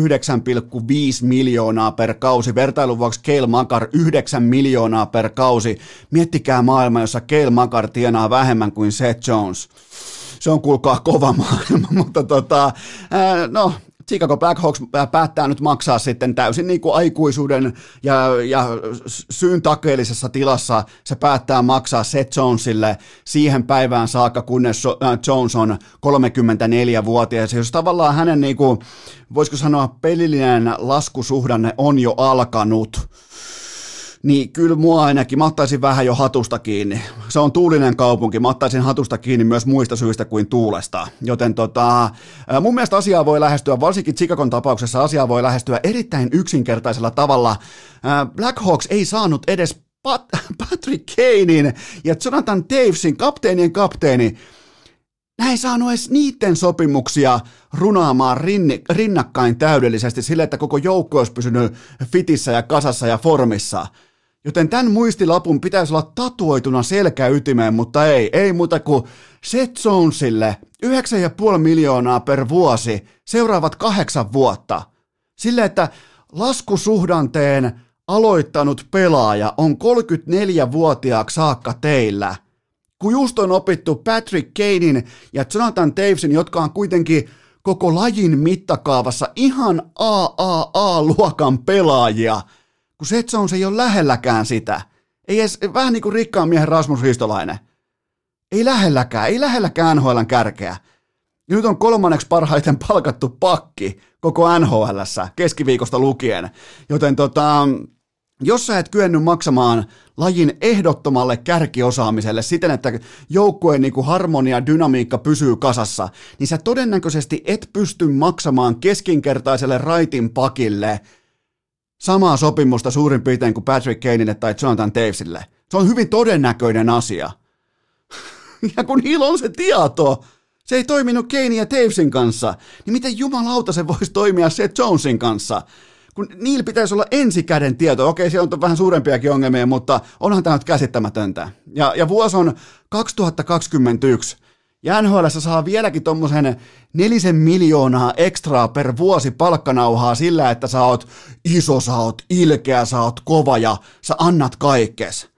miljoonaa per kausi. Vertailun vuoksi Keil Makar 9 miljoonaa per kausi. Miettikää maailma, jossa Keil Makar tienaa vähemmän kuin Seth Jones se on kuulkaa kova maailma, mutta tota, ää, no Chicago Blackhawks päättää nyt maksaa sitten täysin niin kuin aikuisuuden ja, ja syyn takeellisessa tilassa se päättää maksaa Seth Jonesille siihen päivään saakka, kunnes Jones on 34-vuotias. Jos tavallaan hänen, niin kuin, voisiko sanoa, pelillinen laskusuhdanne on jo alkanut, niin kyllä mua ainakin, mä ottaisin vähän jo hatusta kiinni. Se on tuulinen kaupunki, mä ottaisin hatusta kiinni myös muista syistä kuin tuulesta. Joten tota, mun mielestä asiaa voi lähestyä, varsinkin Chicagon tapauksessa asiaa voi lähestyä erittäin yksinkertaisella tavalla. Blackhawks ei saanut edes Pat- Patrick Kanein ja Jonathan Davesin, kapteenien kapteeni, Näin ei saanut edes niiden sopimuksia runaamaan rinni, rinnakkain täydellisesti sille, että koko joukko olisi pysynyt fitissä ja kasassa ja formissa. Joten tämän muistilapun pitäisi olla tatuoituna selkäytimeen, mutta ei, ei muuta kuin Seth Jonesille 9,5 miljoonaa per vuosi seuraavat kahdeksan vuotta. Sille, että laskusuhdanteen aloittanut pelaaja on 34-vuotiaaksi saakka teillä. Kun just on opittu Patrick Kanein ja Jonathan Davesin, jotka on kuitenkin koko lajin mittakaavassa ihan AAA-luokan pelaajia – kun Seth Jones ei ole lähelläkään sitä. Ei edes, vähän niin kuin rikkaan miehen Rasmus Ristolainen. Ei lähelläkään, ei lähelläkään NHLn kärkeä. Ja nyt on kolmanneksi parhaiten palkattu pakki koko NHLssä keskiviikosta lukien. Joten tota, jos sä et kyennyt maksamaan lajin ehdottomalle kärkiosaamiselle siten, että joukkueen niin harmonia ja dynamiikka pysyy kasassa, niin sä todennäköisesti et pysty maksamaan keskinkertaiselle raitin pakille – samaa sopimusta suurin piirtein kuin Patrick Kaneille tai Jonathan Tavesille. Se on hyvin todennäköinen asia. ja kun niillä on se tieto, se ei toiminut Kane ja Tavesin kanssa, niin miten jumalauta se voisi toimia se Jonesin kanssa? Kun niillä pitäisi olla ensikäden tieto. Okei, siellä on vähän suurempiakin ongelmia, mutta onhan tämä nyt käsittämätöntä. Ja, ja vuosi on 2021. Ja NHL saa vieläkin tuommoisen nelisen miljoonaa ekstraa per vuosi palkkanauhaa sillä, että sä oot iso, sä oot ilkeä, sä oot kova ja sä annat kaikkes.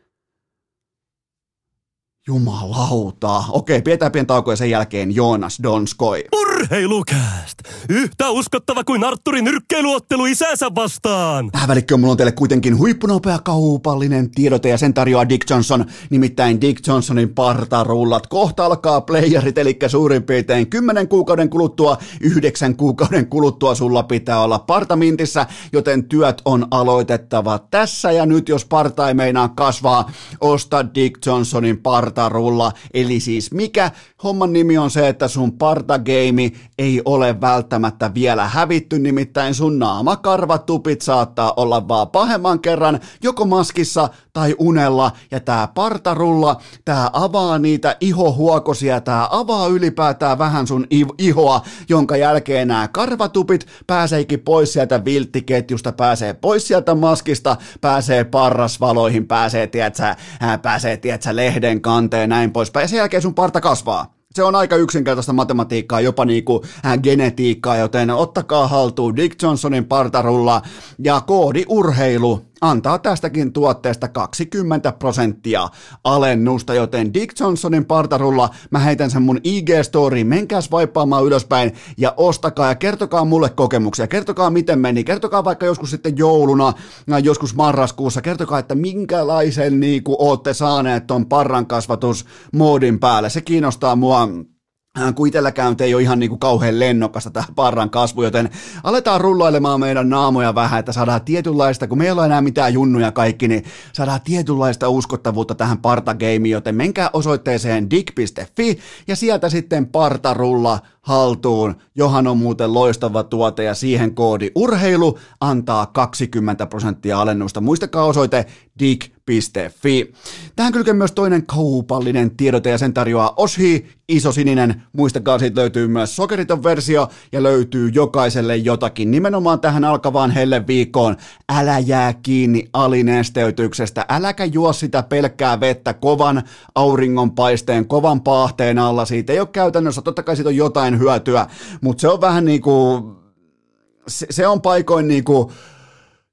Jumalauta. Okei, pidetään pieni tauko ja sen jälkeen Joonas Donskoi. Urheilukääst! Yhtä uskottava kuin Arturin nyrkkeiluottelu isänsä vastaan! Tähän välikköön mulla on teille kuitenkin huippunopea kaupallinen tiedote ja sen tarjoaa Dick Johnson, nimittäin Dick Johnsonin partarullat. Kohta alkaa playerit, eli suurin piirtein 10 kuukauden kuluttua, 9 kuukauden kuluttua sulla pitää olla partamintissä, joten työt on aloitettava tässä ja nyt, jos parta ei meinaa kasvaa, osta Dick Johnsonin partarulla. Eli siis mikä homman nimi on se, että sun partageimi ei ole välttämättä vielä hävitty, nimittäin sun naamakarvatupit saattaa olla vaan pahemman kerran joko maskissa tai unella, ja tää partarulla, tää avaa niitä ihohuokosia, tää avaa ylipäätään vähän sun ihoa, jonka jälkeen nämä karvatupit pääseekin pois sieltä vilttiketjusta, pääsee pois sieltä maskista, pääsee parrasvaloihin, pääsee, tietsä, pääsee, tietsä, lehden kanteen, näin pois, ja sen jälkeen sun parta kasvaa. Se on aika yksinkertaista matematiikkaa, jopa niin kuin genetiikkaa, joten ottakaa haltuun Dick Johnsonin partarulla ja koodi urheilu antaa tästäkin tuotteesta 20 prosenttia alennusta, joten Dick Johnsonin partarulla mä heitän sen mun IG-storiin, menkääs vaippaamaan ylöspäin ja ostakaa ja kertokaa mulle kokemuksia, kertokaa miten meni, kertokaa vaikka joskus sitten jouluna, joskus marraskuussa, kertokaa, että minkälaisen niin kuin ootte saaneet ton parran kasvatusmoodin päälle, se kiinnostaa mua kun itselläkään ei ole ihan niin kuin kauhean lennokasta tämä parran kasvu, joten aletaan rullailemaan meidän naamoja vähän, että saadaan tietynlaista, kun meillä ei ole enää mitään junnuja kaikki, niin saadaan tietynlaista uskottavuutta tähän partageimiin, joten menkää osoitteeseen dig.fi ja sieltä sitten partarulla haltuun, johan on muuten loistava tuote ja siihen koodi urheilu antaa 20 prosenttia alennusta. Muistakaa osoite dig.fi Fi. Tähän kylkee myös toinen kaupallinen tiedote ja sen tarjoaa Oshi, iso sininen. Muistakaa, siitä löytyy myös sokeriton versio ja löytyy jokaiselle jotakin. Nimenomaan tähän alkavaan helle viikkoon. Älä jää kiinni alinesteytyksestä. Äläkä juo sitä pelkkää vettä kovan auringonpaisteen, kovan paahteen alla. Siitä ei ole käytännössä, totta kai siitä on jotain hyötyä, mutta se on vähän niin kuin, se, se on paikoin niin kuin,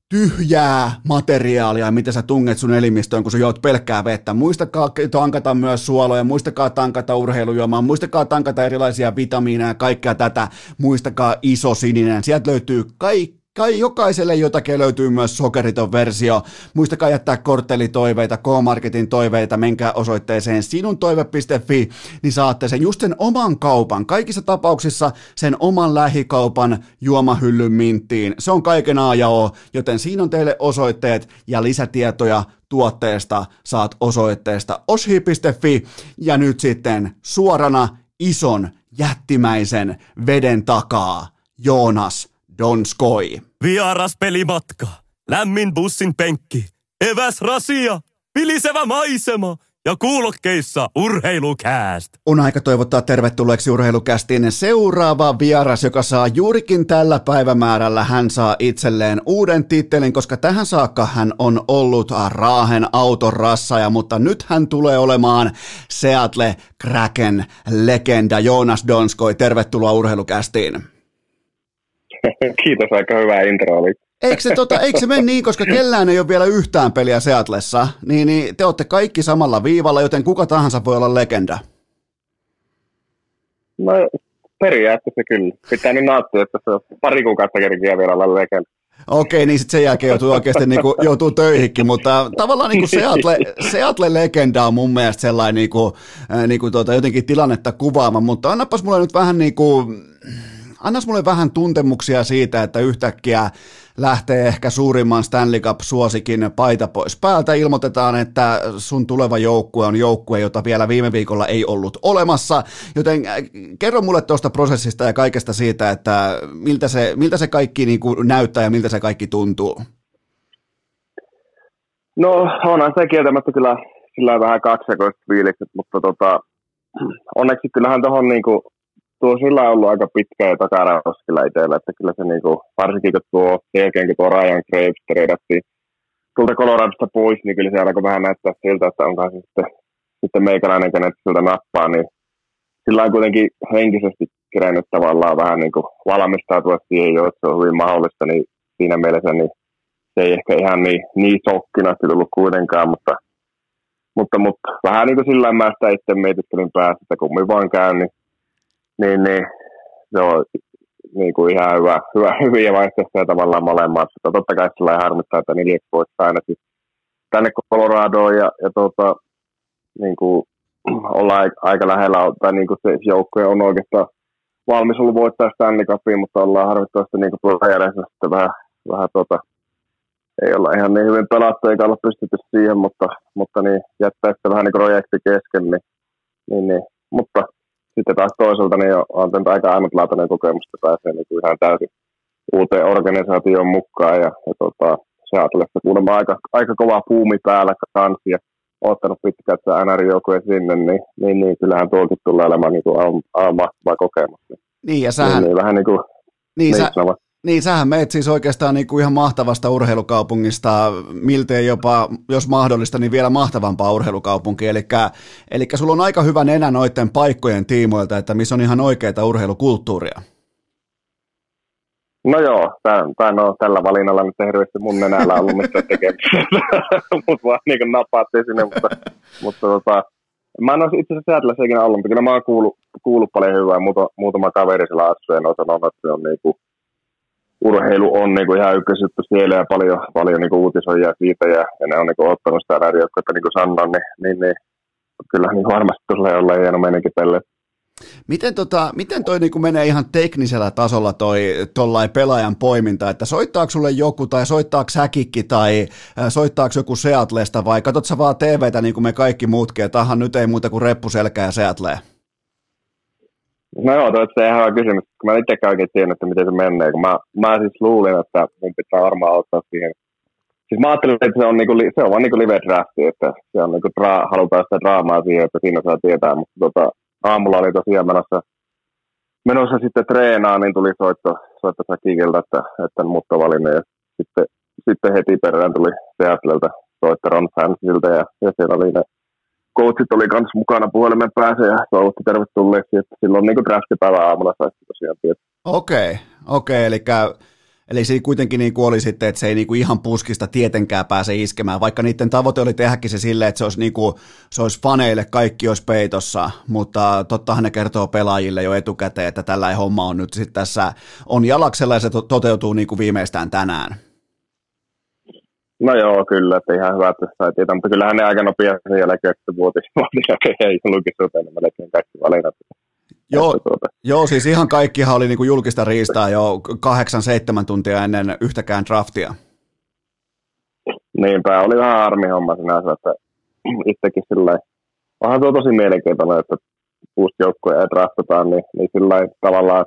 tyhjää materiaalia, mitä sä tunget sun elimistöön, kun sä joot pelkkää vettä. Muistakaa tankata myös suoloja, muistakaa tankata urheilujuomaa, muistakaa tankata erilaisia vitamiineja ja kaikkea tätä. Muistakaa iso sininen. Sieltä löytyy kaikki Kai jokaiselle jotakin löytyy myös sokeriton versio. Muistakaa jättää korttelitoiveita, K-Marketin toiveita, menkää osoitteeseen sinuntoive.fi, niin saatte sen just sen oman kaupan. Kaikissa tapauksissa sen oman lähikaupan juomahyllyn minttiin. Se on kaiken A ja O, joten siinä on teille osoitteet ja lisätietoja tuotteesta saat osoitteesta oshi.fi ja nyt sitten suorana ison jättimäisen veden takaa Joonas Donskoi. Vieras pelimatka, lämmin bussin penkki, eväs rasia, vilisevä maisema ja kuulokkeissa urheilukääst. On aika toivottaa tervetulleeksi urheilukästiin seuraava vieras, joka saa juurikin tällä päivämäärällä. Hän saa itselleen uuden tittelin, koska tähän saakka hän on ollut Raahen autorassaja, mutta nyt hän tulee olemaan Seattle Kraken legenda Joonas Donskoi. Tervetuloa urheilukästiin. Kiitos, aika hyvä intro oli. Eikö se, tota, eikö se mene niin, koska kellään ei ole vielä yhtään peliä Seatlessa, niin, niin te olette kaikki samalla viivalla, joten kuka tahansa voi olla legenda? No periaatteessa kyllä. Pitää nyt nauttia, että se on pari kuukautta kerkiä vielä olla legenda. Okei, niin sitten sen jälkeen joutuu oikeasti niin kuin, joutuu töihinkin, mutta tavallaan niin kuin Seattle, Seattle legenda on mun mielestä sellainen niin kuin, niin kuin tuota, jotenkin tilannetta kuvaama, mutta annapas mulle nyt vähän niin kuin, annas mulle vähän tuntemuksia siitä, että yhtäkkiä lähtee ehkä suurimman Stanley Cup-suosikin paita pois päältä. Ilmoitetaan, että sun tuleva joukkue on joukkue, jota vielä viime viikolla ei ollut olemassa. Joten äh, kerro mulle tuosta prosessista ja kaikesta siitä, että miltä se, miltä se kaikki niin kuin näyttää ja miltä se kaikki tuntuu. No onhan se kieltämättä kyllä sillä vähän kaksijakoiset fiilikset, mutta tota, onneksi kyllähän tuohon niin kuin tuo sillä on ollut aika pitkä ja takaraus kyllä itsellä, että kyllä se niinku, varsinkin kun tuo jälkeen, kun tuo Ryan Graves treidattiin tuolta Coloradosta pois, niin kyllä se alkoi vähän näyttää siltä, että onkaan se sitten, sitten meikäläinen, kenet siltä nappaa, niin sillä on kuitenkin henkisesti kerennyt tavallaan vähän niin kuin valmistautua siihen jo, että se on hyvin mahdollista, niin siinä mielessä niin se ei ehkä ihan niin, niin sokkina tullut kuitenkaan, mutta, mutta, mutta vähän niin kuin sillä mä sitä itse mietittelin päästä, että kun me vaan käyn, niin niin, niin se on niin kuin ihan hyvä, hyvä, hyviä vaihtoehtoja tavallaan molemmat. Mutta totta kai sillä harmittaa, että Niljex voisi aina tänne Coloradoon ja, ja tuota, niin kuin, olla aika lähellä, tai niin kuin se joukkoja on oikeastaan valmis ollut voittaa Stanley Cupia, mutta ollaan harvittavasti niin sitten vähän, vähän tuota, ei olla ihan niin hyvin pelattu eikä olla pystytty siihen, mutta, mutta niin, jättää sitten vähän niin projekti kesken, niin, niin, niin, mutta sitten taas toisaalta niin on tämä aika ainutlaatuinen kokemus, että pääsee niin kuin ihan täysin uuteen organisaatioon mukaan ja, ja tota, Seattleissa kuulemma aika, aika kova puumi päällä kanssa ja ottanut pitkään että nr sinne, niin, niin, niin, kyllähän tuokin tulee olemaan niin kuin aivan mahtava kokemus. Niin, ja sähän, niin, niin, vähän niin kuin, niin, niin, sä, niin, sähän meet siis oikeastaan niin kuin ihan mahtavasta urheilukaupungista, miltei jopa, jos mahdollista, niin vielä mahtavampaa urheilukaupunkia. Eli, eli sulla on aika hyvä nenä noiden paikkojen tiimoilta, että missä on ihan oikeaa urheilukulttuuria. No joo, tämä on tällä valinnalla nyt hirveästi mun nenällä ollut mitään tekemistä, mutta vaan niin napaattiin sinne, mutta, mutta tota, mä en ole itse asiassa Seattleissa ikinä ollut, mutta kyllä mä oon kuullut, kuullut paljon hyvää, muutama, muutama kaveri siellä asuu on sanonut, että se on niin kuin, urheilu on niin kuin ihan ykkösjuttu siellä ja paljon, paljon niin kuin uutisoijia siitä ja, ja ne on niin kuin ottanut sitä että niin kuin sanoin, niin, niin, niin kyllä niin varmasti tulee olla hieno meininki tälle. Miten, tota, miten toi niin menee ihan teknisellä tasolla toi tollai pelaajan poiminta, että soittaako sulle joku tai soittaako säkikki tai soittaako joku Seatlesta vai katsot sä vaan TVtä niin kuin me kaikki muutkin, että nyt ei muuta kuin reppuselkä ja Seattle? No joo, toi on ihan hyvä kysymys. Kun mä itsekään oikein tiedän, että miten se menee. Kun mä, mä siis luulin, että mun pitää varmaan ottaa siihen siis mä ajattelin, että se on, niinku, se on vaan niinku live drafti, että se on niinku dra, halutaan sitä draamaa siihen, että siinä saa tietää, mutta tota, aamulla oli tosiaan menossa, menossa sitten treenaa, niin tuli soitto, soitto Sakikilta, että, että muuttovalinne ja sitten, sitten heti perään tuli Seattleilta soitto Ron Fansilta ja, ja siellä oli ne coachit oli kans mukana puhelimen päässä ja toivotti tervetulleeksi, että silloin niin draftipäivä aamulla saisi tosiaan tietää. Okei, okay, okei, okay, eli Eli se kuitenkin niin kuin oli sitten, että se ei niin kuin ihan puskista tietenkään pääse iskemään, vaikka niiden tavoite oli tehdäkin se silleen, että se olisi, niin kuin, se olisi faneille kaikki olisi peitossa, mutta tottahan ne kertoo pelaajille jo etukäteen, että tällä homma on nyt sitten tässä, on jalaksella ja se to- toteutuu niin kuin viimeistään tänään. No joo, kyllä, että ihan hyvä, että sai tietää, mutta kyllähän ne aika nopeasti sen jälkeen, että vuotis, vuotis ei julkisuuteen melkein kaikki valinnat. Joo, tuota. joo, siis ihan kaikkihan oli niin kuin julkista riistaa jo kahdeksan, seitsemän tuntia ennen yhtäkään draftia. Niinpä, oli vähän armi homma sinänsä, että itsekin sillä onhan tuo tosi mielenkiintoinen, että uusi joukkoja draftataan, niin, niin sillä tavallaan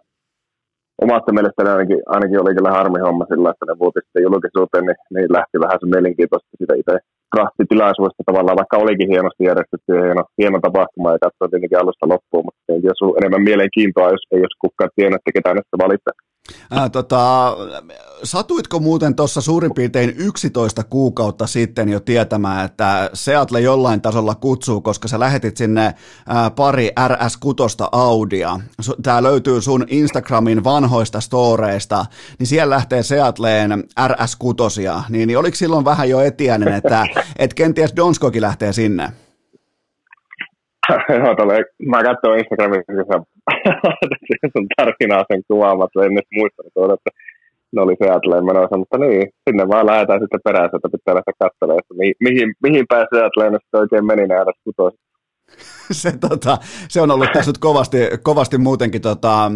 omasta mielestäni ainakin, ainakin oli kyllä harmi homma sillä, että ne vuoti sitten julkisuuteen, niin, niin lähti vähän se mielenkiintoista sitä itse draftitilaisuudesta tavallaan, vaikka olikin hienosti järjestetty ja hieno, hieno tapahtuma ja katsoin tietenkin alusta loppuun, mutta ei ollut enemmän mielenkiintoa, jos ei olisi kukaan tiennyt, että ketään näistä valittaa. Ää, tota, satuitko muuten tuossa suurin piirtein 11 kuukautta sitten jo tietämään, että Seattle jollain tasolla kutsuu, koska sä lähetit sinne ää, pari RS6 Audia. Tämä löytyy sun Instagramin vanhoista storeista, niin siellä lähtee Seattleen RS6, niin, niin oliko silloin vähän jo etiäinen, että et kenties Donskokin lähtee sinne? Joo, tolle, mä katsoin Instagramissa, kun sä sun tarinaa sen kuvaamat, en muistanut tuoda, että ne oli Seattleen menossa, mutta niin, sinne vaan lähdetään sitten perässä, että pitää lähteä katselemaan, että mihin, mihin, mihin päin Seattleen sitten oikein meni ne edes putoiset. se, tota, se on ollut tässä nyt kovasti, kovasti muutenkin, tota,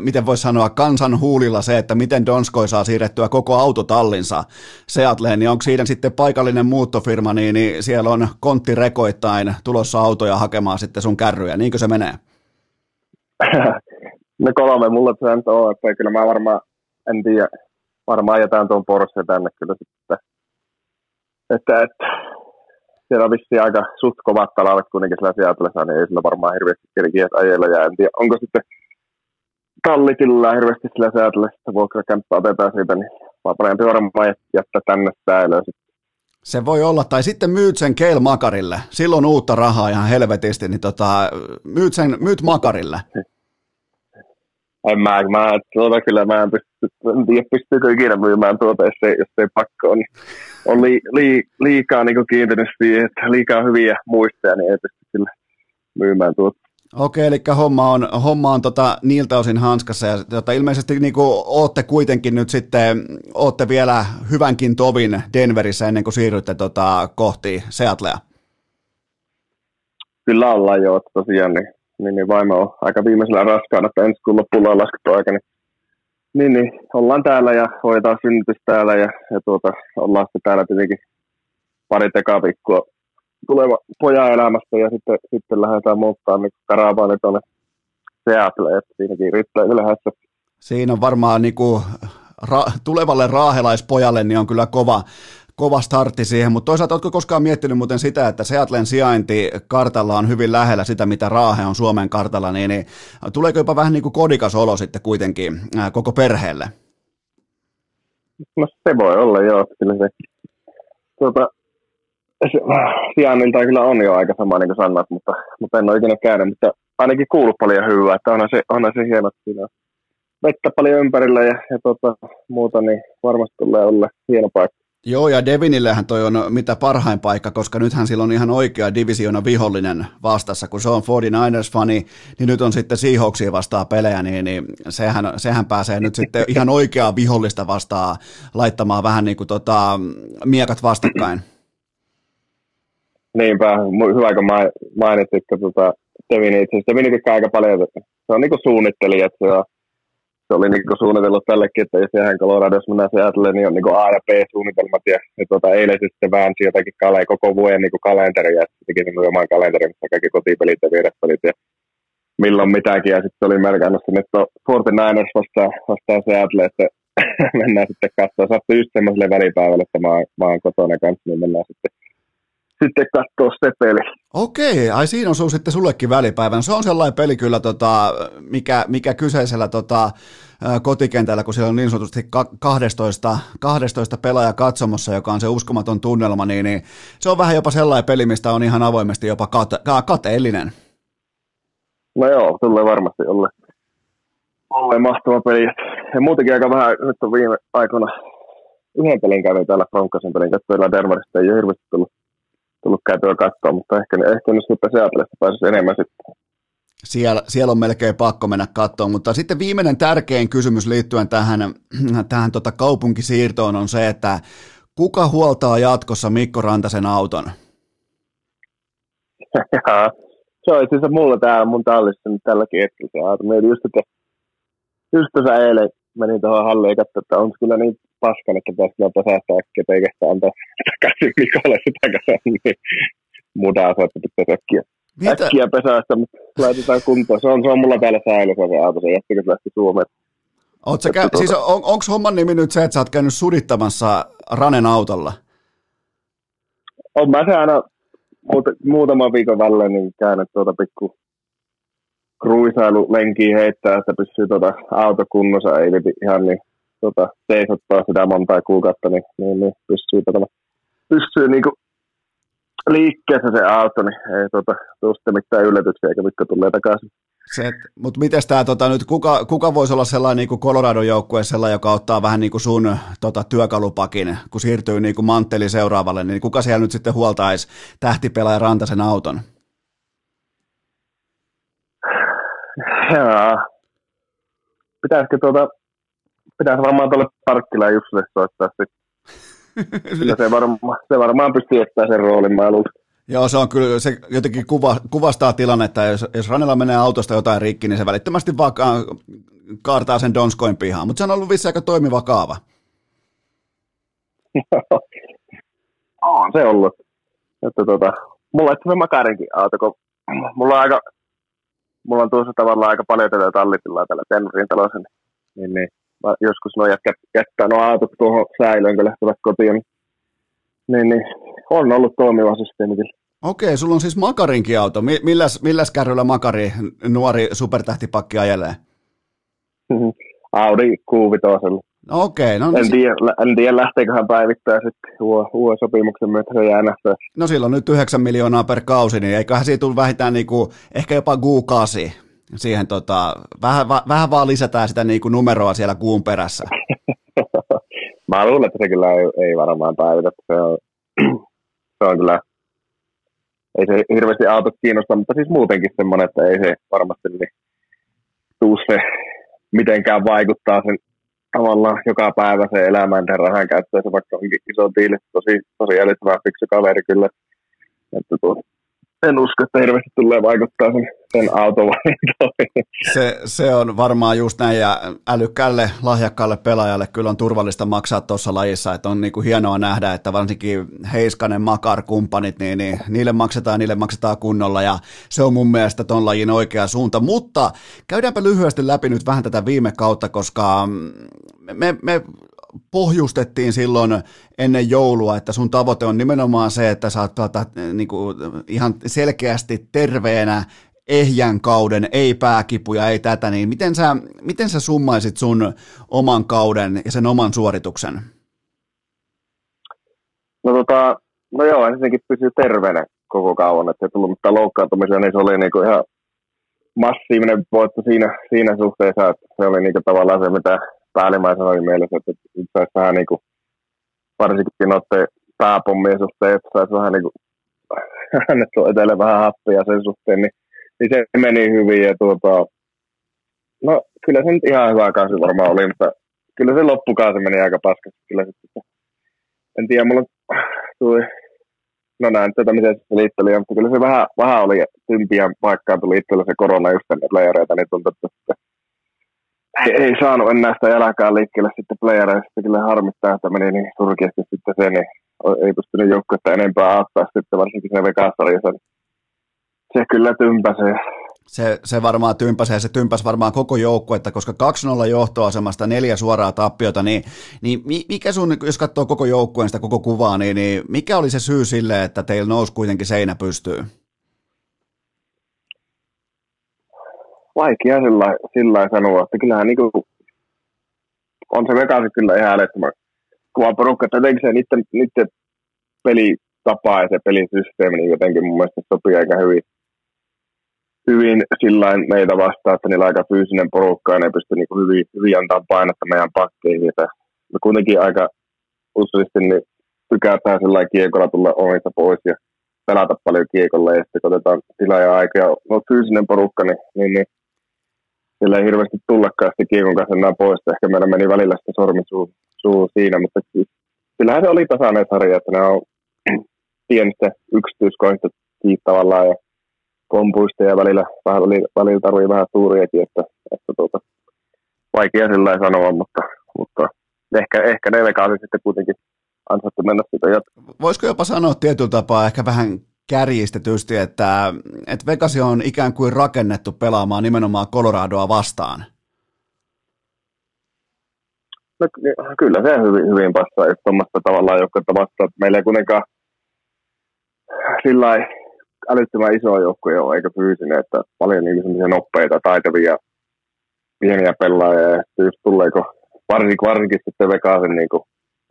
miten voisi sanoa, kansan huulilla se, että miten Donskoi saa siirrettyä koko autotallinsa Seatleen, niin onko siinä sitten paikallinen muuttofirma, niin, niin siellä on kontti rekoittain tulossa autoja hakemaan sitten sun kärryjä, niinkö se menee? no kolme mulla se on, että kyllä mä varmaan, en tiedä, varmaan jätän tuon Porsche tänne kyllä sitten. Että, että siellä on vissiin aika suht kovat talavet kuitenkin sillä Seattleissa, niin ei sillä varmaan hirveästi kerkiä ajella. Ja en tiedä, onko sitten tallitilla hirveästi sillä Seattlessa vuokrakämppä otetaan siitä, niin vaan parempi varmaan jättää tänne säilöön sitten. Se voi olla, tai sitten myyt sen Keil Makarille. Silloin uutta rahaa ihan helvetisti, niin tota, myyt, sen, myyt Makarille. En mä, mä tuota, kyllä mä en, pysty, en tiedä pystyykö ikinä myymään tuota, jos ei, jos ei pakko on. On li, li, liikaa niin kiintynyt siihen, että liikaa hyviä muistoja, niin ei pysty kyllä myymään tuota. Okei, eli homma on, homma on tota, niiltä osin hanskassa ja tota, ilmeisesti niin kuin, ootte kuitenkin nyt sitten, ootte vielä hyvänkin tovin Denverissä ennen kuin siirrytte tota, kohti Seattlea. Kyllä ollaan jo, tosiaan niin niin, niin vaimo on aika viimeisellä raskaana, että ensi kuun loppuun on laskettu aika, niin, niin, niin, ollaan täällä ja hoidetaan synnytys täällä ja, ja tuota, ollaan sitten täällä tietenkin pari tekaviikkoa tuleva pojan elämästä ja sitten, sitten lähdetään muuttaa niin karavaani tuonne Seattle, että siinäkin riittää kyllä hässä. Siinä on varmaan niin kuin, ra- tulevalle raahelaispojalle niin on kyllä kova, kova startti siihen, mutta toisaalta oletko koskaan miettinyt muuten sitä, että Seattlen sijainti kartalla on hyvin lähellä sitä, mitä Raahe on Suomen kartalla, niin, niin tuleeko jopa vähän niin kuin kodikas olo sitten kuitenkin ää, koko perheelle? No se voi olla, joo. Kyllä se, tuota, se, sijainnilta kyllä on jo aika sama, niin kuin sanat, mutta, mutta en ole ikinä käynyt, mutta ainakin kuullut paljon hyvää, että onhan se, onhan se hieno, että siinä on vettä paljon ympärillä ja, ja tuota, muuta, niin varmasti tulee olla hieno paikka. Joo, ja Devinillehän toi on mitä parhain paikka, koska nythän sillä on ihan oikea divisiona vihollinen vastassa, kun se on 49ers-fani, niin nyt on sitten Seahawksia vastaa pelejä, niin, niin sehän, sehän pääsee nyt sitten ihan oikeaa vihollista vastaan laittamaan vähän niin kuin tota, miekat vastakkain. Niinpä, hyvä kun mainitsit, että tota, Devin itse asiassa, Devin aika paljon, se on niin kuin suunnittelija, että se on se oli niin suunnitellut tällekin, että jos ihan Colorado, jos mennään Seattle, niin on niin A ja B-suunnitelmat. Ja, ja tuota, eilen sitten väänsi jotakin kale, koko vuoden niin kalenteria, ja teki niin oman kalenterin, missä kaikki kotipelit ja vieraspelit ja milloin mitäkin. Ja sitten oli merkannut sinne, että 49ers vastaa, vastaa Seattle, että mennään sitten katsoa. Sattuu just semmoiselle välipäivälle, että mä, mä oon kotona kanssa, niin mennään sitten sitten katsoa se peli. Okei, ai siinä on sitten sullekin välipäivän. Se on sellainen peli kyllä, tota, mikä, mikä kyseisellä tota, kotikentällä, kun siellä on niin sanotusti 12, 12 pelaaja katsomossa, joka on se uskomaton tunnelma, niin, niin se on vähän jopa sellainen peli, mistä on ihan avoimesti jopa kate, kateellinen. No joo, tulee varmasti olla, olla mahtava peli. Ja muutenkin aika vähän, nyt on viime aikoina yhden pelin kävin täällä Broncosin pelin katsoilla Dermarista, ei ole hirveästi tullut tullut käytyä katsoa, mutta ehkä, ehkä nyt sitten Seattleista pääsisi enemmän sitten. Siellä, siellä on melkein pakko mennä katsomaan, mutta sitten viimeinen tärkein kysymys liittyen tähän, tähän tota kaupunkisiirtoon on se, että kuka huoltaa jatkossa Mikko Rantasen auton? se on itse asiassa mulla täällä mun tallissa nyt tälläkin hetkellä se auto. Mietin just, että just tuossa eilen menin tuohon halliin ja katsoin, että on kyllä niin paskan, että pitäisi kyllä pesästä äkkiä, että eikä sitä antaa takaisin Mikolle sitä kanssa, niin mudaa se, että pitäisi äkkiä, Mitä? äkkiä pesästä, mutta laitetaan kuntoon. Se on, se on mulla täällä säilyssä se auto, se jättikö se lähti Suomeen. Ootko kä- tuota... siis on, onko homman nimi nyt se, että sä oot käynyt sudittamassa Ranen autolla? On mä se aina muut, muutaman viikon välein niin käynyt tuota pikku kruisailulenkiä heittää, että pysyy tuota auto kunnossa, ei ihan niin tota, seisottaa sitä monta kuukautta, niin, niin, niin pystyy, tota, pystyy niin kuin liikkeessä se auto, niin ei tota, tule sitten mitään yllätyksiä, eikä mitkä tulee takaisin. Se, mutta miten tämä, tota, nyt, kuka, kuka voisi olla sellainen niin kuin Colorado joukkue, sellainen, joka ottaa vähän niin kuin sun tota, työkalupakin, kun siirtyy niin kuin mantteli seuraavalle, niin kuka siellä nyt sitten huoltaisi tähtipelaaja Rantasen auton? Jaa. Pitäisikö tuota, pitäisi varmaan tuolle Parkkilaan Jussulle soittaa sitten. Se, varma, se varmaan pystyy ottaa sen roolin, mä luulen. Joo, se on kyllä, se jotenkin kuva, kuvastaa tilannetta, jos, jos Ranella menee autosta jotain rikki, niin se välittömästi vaan kaartaa sen Donskoin pihaan, mutta se on ollut vissi aika toimiva kaava. on se ollut. Että tota, mulla on se makarinkin auto, kun mulla on aika, mulla on tuossa tavallaan aika paljon tätä tallitilaa tällä Tennurin talossa, niin, niin, niin joskus nuo jätkät jättää nuo autot tuohon säilöön, kun lähtevät kotiin, niin, niin, niin on ollut toimiva systeemi kyllä. Okei, sulla on siis Makarinkin auto. Milläs, milläs kärryllä Makari, nuori supertähtipakki ajelee? Audi Q5. No okei. No, en, tiedä, en tiedä, lähteekö hän päivittää sitten uuden sopimuksen myötä se jää No silloin nyt 9 miljoonaa per kausi, niin eiköhän siitä tule vähintään niinku, ehkä jopa Q8 siihen tota, vähän, va, vähän vaan lisätään sitä niin kuin numeroa siellä kuun perässä. Mä luulen, että se kyllä ei, ei varmaan päivitä. Se on, se on kyllä, ei se hirveästi autot kiinnosta, mutta siis muutenkin semmoinen, että ei se varmasti niin, tuu se mitenkään vaikuttaa sen tavallaan joka päivä se elämään ja rahan käyttöön, se vaikka onkin iso tiili, tosi, tosi älyttävän fiksu kaveri kyllä. Että tuo, en usko, että hirveästi tulee vaikuttaa sen, sen. Se, se on varmaan just näin, ja älykkäälle, lahjakkaalle pelaajalle kyllä on turvallista maksaa tuossa lajissa, että on niinku hienoa nähdä, että varsinkin Heiskanen, Makar, kumppanit, niin, niin niille maksetaan, niille maksetaan kunnolla, ja se on mun mielestä ton lajin oikea suunta, mutta käydäänpä lyhyesti läpi nyt vähän tätä viime kautta, koska me, me pohjustettiin silloin ennen joulua, että sun tavoite on nimenomaan se, että sä oot tuota, niin kuin ihan selkeästi terveenä ehjän kauden, ei pääkipuja, ei tätä, niin miten sä, miten sä summaisit sun oman kauden ja sen oman suorituksen? No, tota, no joo, ensinnäkin pysyy terveenä koko kauan, että ei tullut mitään loukkaantumisia, niin se oli niinku ihan massiivinen voitto siinä, siinä suhteessa, että se oli niinku tavallaan se, mitä päällimmäisenä oli mielessä, että itse asiassa vähän niin kuin, varsinkin noiden pääpommien suhteen, että saisi vähän niin kuin annettu etelleen vähän happia sen suhteen, niin, niin se meni hyvin ja tuota, no kyllä se nyt ihan hyvä kausi varmaan oli, mutta kyllä se loppukausi meni aika paskasti kyllä sitten. En tiedä, mulla tuli, no näin tätä miten se liitteli, mutta kyllä se vähän, vähän oli tympiä paikkaan tuli itsellä se korona just ennen playereita, niin tuntui, että ei, ei saanut enää sitä jalkaa liikkeelle sitten playereista. Kyllä harmittaa, että meni niin surkeasti sitten se, niin ei pystynyt joukkuetta enempää auttaa sitten varsinkin se Vegas-sarjassa. Se kyllä tympäsee, Se, se varmaan tympäsee, se tympäs varmaan koko joukkuetta, koska 2-0 johtoasemasta neljä suoraa tappiota, niin, niin mikä sun, jos katsoo koko joukkueen sitä koko kuvaa, niin, niin mikä oli se syy sille, että teillä nousi kuitenkin seinä pystyy? Vaikea sillä, sillä sanoa, että kyllähän niin kuin, on se Vegas kyllä ihan älyttömän kova porukka, että jotenkin se niiden, niiden pelitapa ja se pelisysteemi niin jotenkin mun mielestä sopii aika hyvin, hyvin sillä meitä vastaan, että niillä on aika fyysinen porukka ja ne pystyy niin hyvin, hyvin antaa painetta meidän pakkeihin. Että me kuitenkin aika useasti niin tykätään sillä kiekolla tulla omista pois ja pelata paljon kiekolla ja sitten otetaan tilaa ja aika ja no, fyysinen porukka, niin, niin, niin sillä ei hirveästi tullakaan sitten kiekon kanssa enää pois. Ehkä meillä meni välillä sitä sormi suu, suu siinä, mutta kyllähän se oli tasainen sarja, että ne on pienistä yksityiskohdista tavallaan ja kompuista ja välillä, vähän, välillä, tarvii vähän tuuriakin, että, että tuota, vaikea sillä sanoa, mutta, mutta ehkä, ehkä ne sitten kuitenkin ansaittu mennä sitä jatkamaan. Voisiko jopa sanoa tietyllä tapaa ehkä vähän kärjistetysti, että, että Vegas on ikään kuin rakennettu pelaamaan nimenomaan Coloradoa vastaan? No, kyllä se hyvin, hyvin passaa just tuommoista tavallaan joukkuetta vastaan. Meillä ei kuitenkaan sillä älyttömän iso joukkue ole, eikä fyysinen, että paljon niin nopeita, taitavia, pieniä pelaajia, ja just tuleeko varsinkin, varsinkin sitten Vegasin, niin kun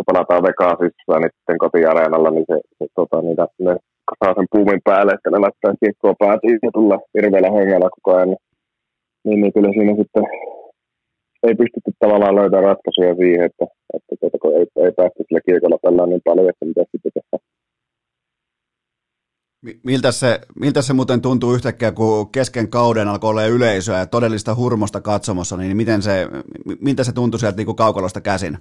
pelataan Vegasissa niin sitten kotiareenalla, niin se, se tota, niitä, ne saa sen puumin päälle, että ne laittaa kiekkoa päätiin ja tulla hirveällä hengellä koko ajan. Niin, niin, niin kyllä siinä sitten ei pystytty tavallaan löytämään ratkaisuja siihen, että, että, että kun ei, ei päästy sillä kiekolla pelaa niin paljon, että mitä sitten tehdään. Miltä se, miltä se muuten tuntuu yhtäkkiä, kun kesken kauden alkoi olla yleisöä ja todellista hurmosta katsomossa, niin miten se, miltä se tuntui sieltä niin kuin kaukalosta käsin?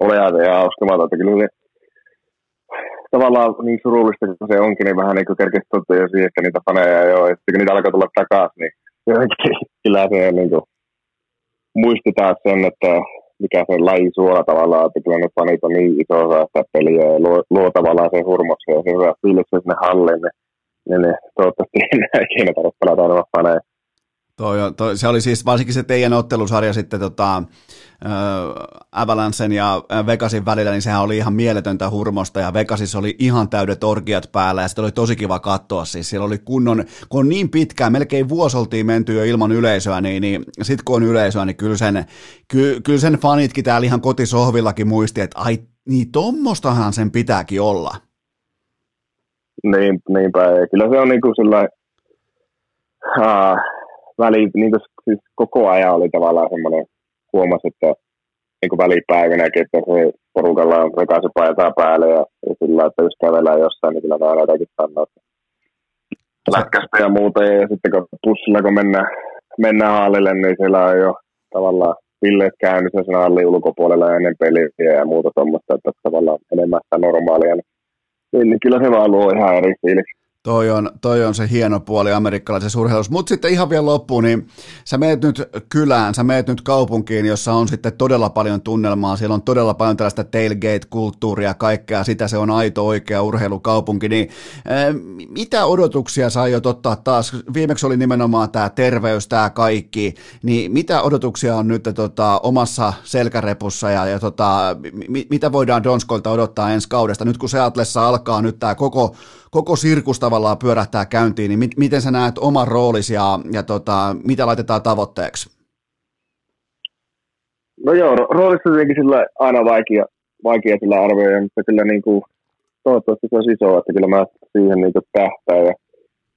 Oli ihan uskomaton, kyllä se tavallaan niin surullista kun se onkin, niin vähän niin kuin kerkesi jo siihen, että niitä faneja ei ole. Sitten kun niitä alkaa tulla takaisin, niin jotenkin kyllä se niin kuin, muistetaan sen, että mikä se laji suola tavallaan, että kyllä ne fanit on niin iso osa sitä peliä ja luo, luo tavallaan sen hurmoksen ja se hyvä fiilis sinne hallin, niin, niin, niin toivottavasti enää ikinä tarvitse pelata enemmän faneja. Toi, toi, se oli siis varsinkin se teidän ottelusarja sitten tota, äh, Avalancen ja Vegasin välillä, niin sehän oli ihan mieletöntä hurmosta ja Vegasissa oli ihan täydet orgiat päällä ja sitten oli tosi kiva katsoa siis. Siellä oli kunnon, kun on niin pitkään, melkein vuosi oltiin menty jo ilman yleisöä, niin, niin sitten kun on yleisöä, niin kyllä sen, ky, kyllä sen fanitkin täällä ihan kotisohvillakin muisti, että ai niin tommostahan sen pitääkin olla. Niin, niinpä, kyllä se on niin kuin sellainen, uh, väli, niin kuin, siis koko ajan oli tavallaan semmoinen, huomas, että niin välipäivinäkin, että se porukalla on rekaisin paitaa päälle ja, ja sillä, että jos kävellään jossain, niin kyllä aina jotakin että lätkästä ja muuta. Ja sitten kun bussilla, kun mennään, mennään hallille, niin siellä on jo tavallaan pilleet käynnissä sen hallin ulkopuolella ennen peliä ja muuta tuommoista, että tavallaan enemmän sitä normaalia. Niin, niin kyllä se vaan luo ihan eri fiiliksi. Toi on, toi on se hieno puoli amerikkalaisessa urheilussa. Mutta sitten ihan vielä loppuun, niin sä meet nyt kylään, sä meet nyt kaupunkiin, jossa on sitten todella paljon tunnelmaa. Siellä on todella paljon tällaista tailgate-kulttuuria, kaikkea sitä. Se on aito oikea urheilukaupunki. Niin, ää, mitä odotuksia sä aiot ottaa taas? Viimeksi oli nimenomaan tämä terveys, tämä kaikki. Niin mitä odotuksia on nyt tota, omassa selkärepussa ja, ja tota, mi, mitä voidaan Donskolta odottaa ensi kaudesta? Nyt kun Seatlessa alkaa nyt tämä koko koko sirkus tavallaan pyörähtää käyntiin, niin mit, miten sä näet oman roolisi ja, ja tota, mitä laitetaan tavoitteeksi? No joo, roolissa tietenkin sillä aina vaikea, vaikea sillä arvioida, mutta kyllä niin kuin, toivottavasti se on iso, että kyllä mä siihen niin tähtää ja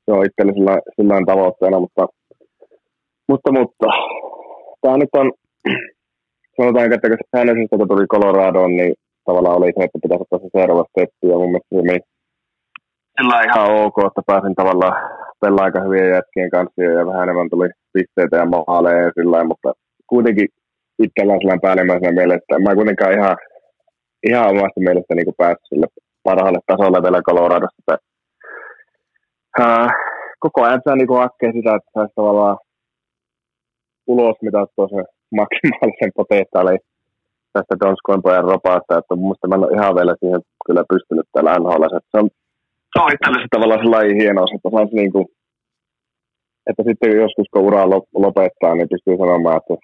se on itselle sillä, sillä tavoitteena, mutta, mutta, mutta tämä nyt on, sanotaan, että kun säännöllisestä kun tuli Coloradoon, niin tavallaan oli se, että pitäisi ottaa se seuraava steppi ja mun mielestä se meni sillä ihan ok, että pääsin tavallaan pelaa aika hyvien jätkien kanssa ja vähän enemmän tuli pisteitä ja maaleja ja sillä mutta kuitenkin itsellä on sellainen päällimmäisenä mielessä, että mä kuitenkaan ihan, ihan omasta mielestä niin päässyt sille parhaalle tasolle vielä Coloradossa. Että, koko ajan saa niin hakkeen sitä, että saisi tavallaan ulos mitattua se maksimaalisen potentiaalin tästä Donskoin pojan ropaasta, että mun mielestä mä en ole ihan vielä siihen kyllä pystynyt täällä NHL. Se on, se on itsellesi tavallaan sellainen hienous, että saisi niin kuin että sitten joskus kun uraa lopettaa, niin pystyy sanomaan, että,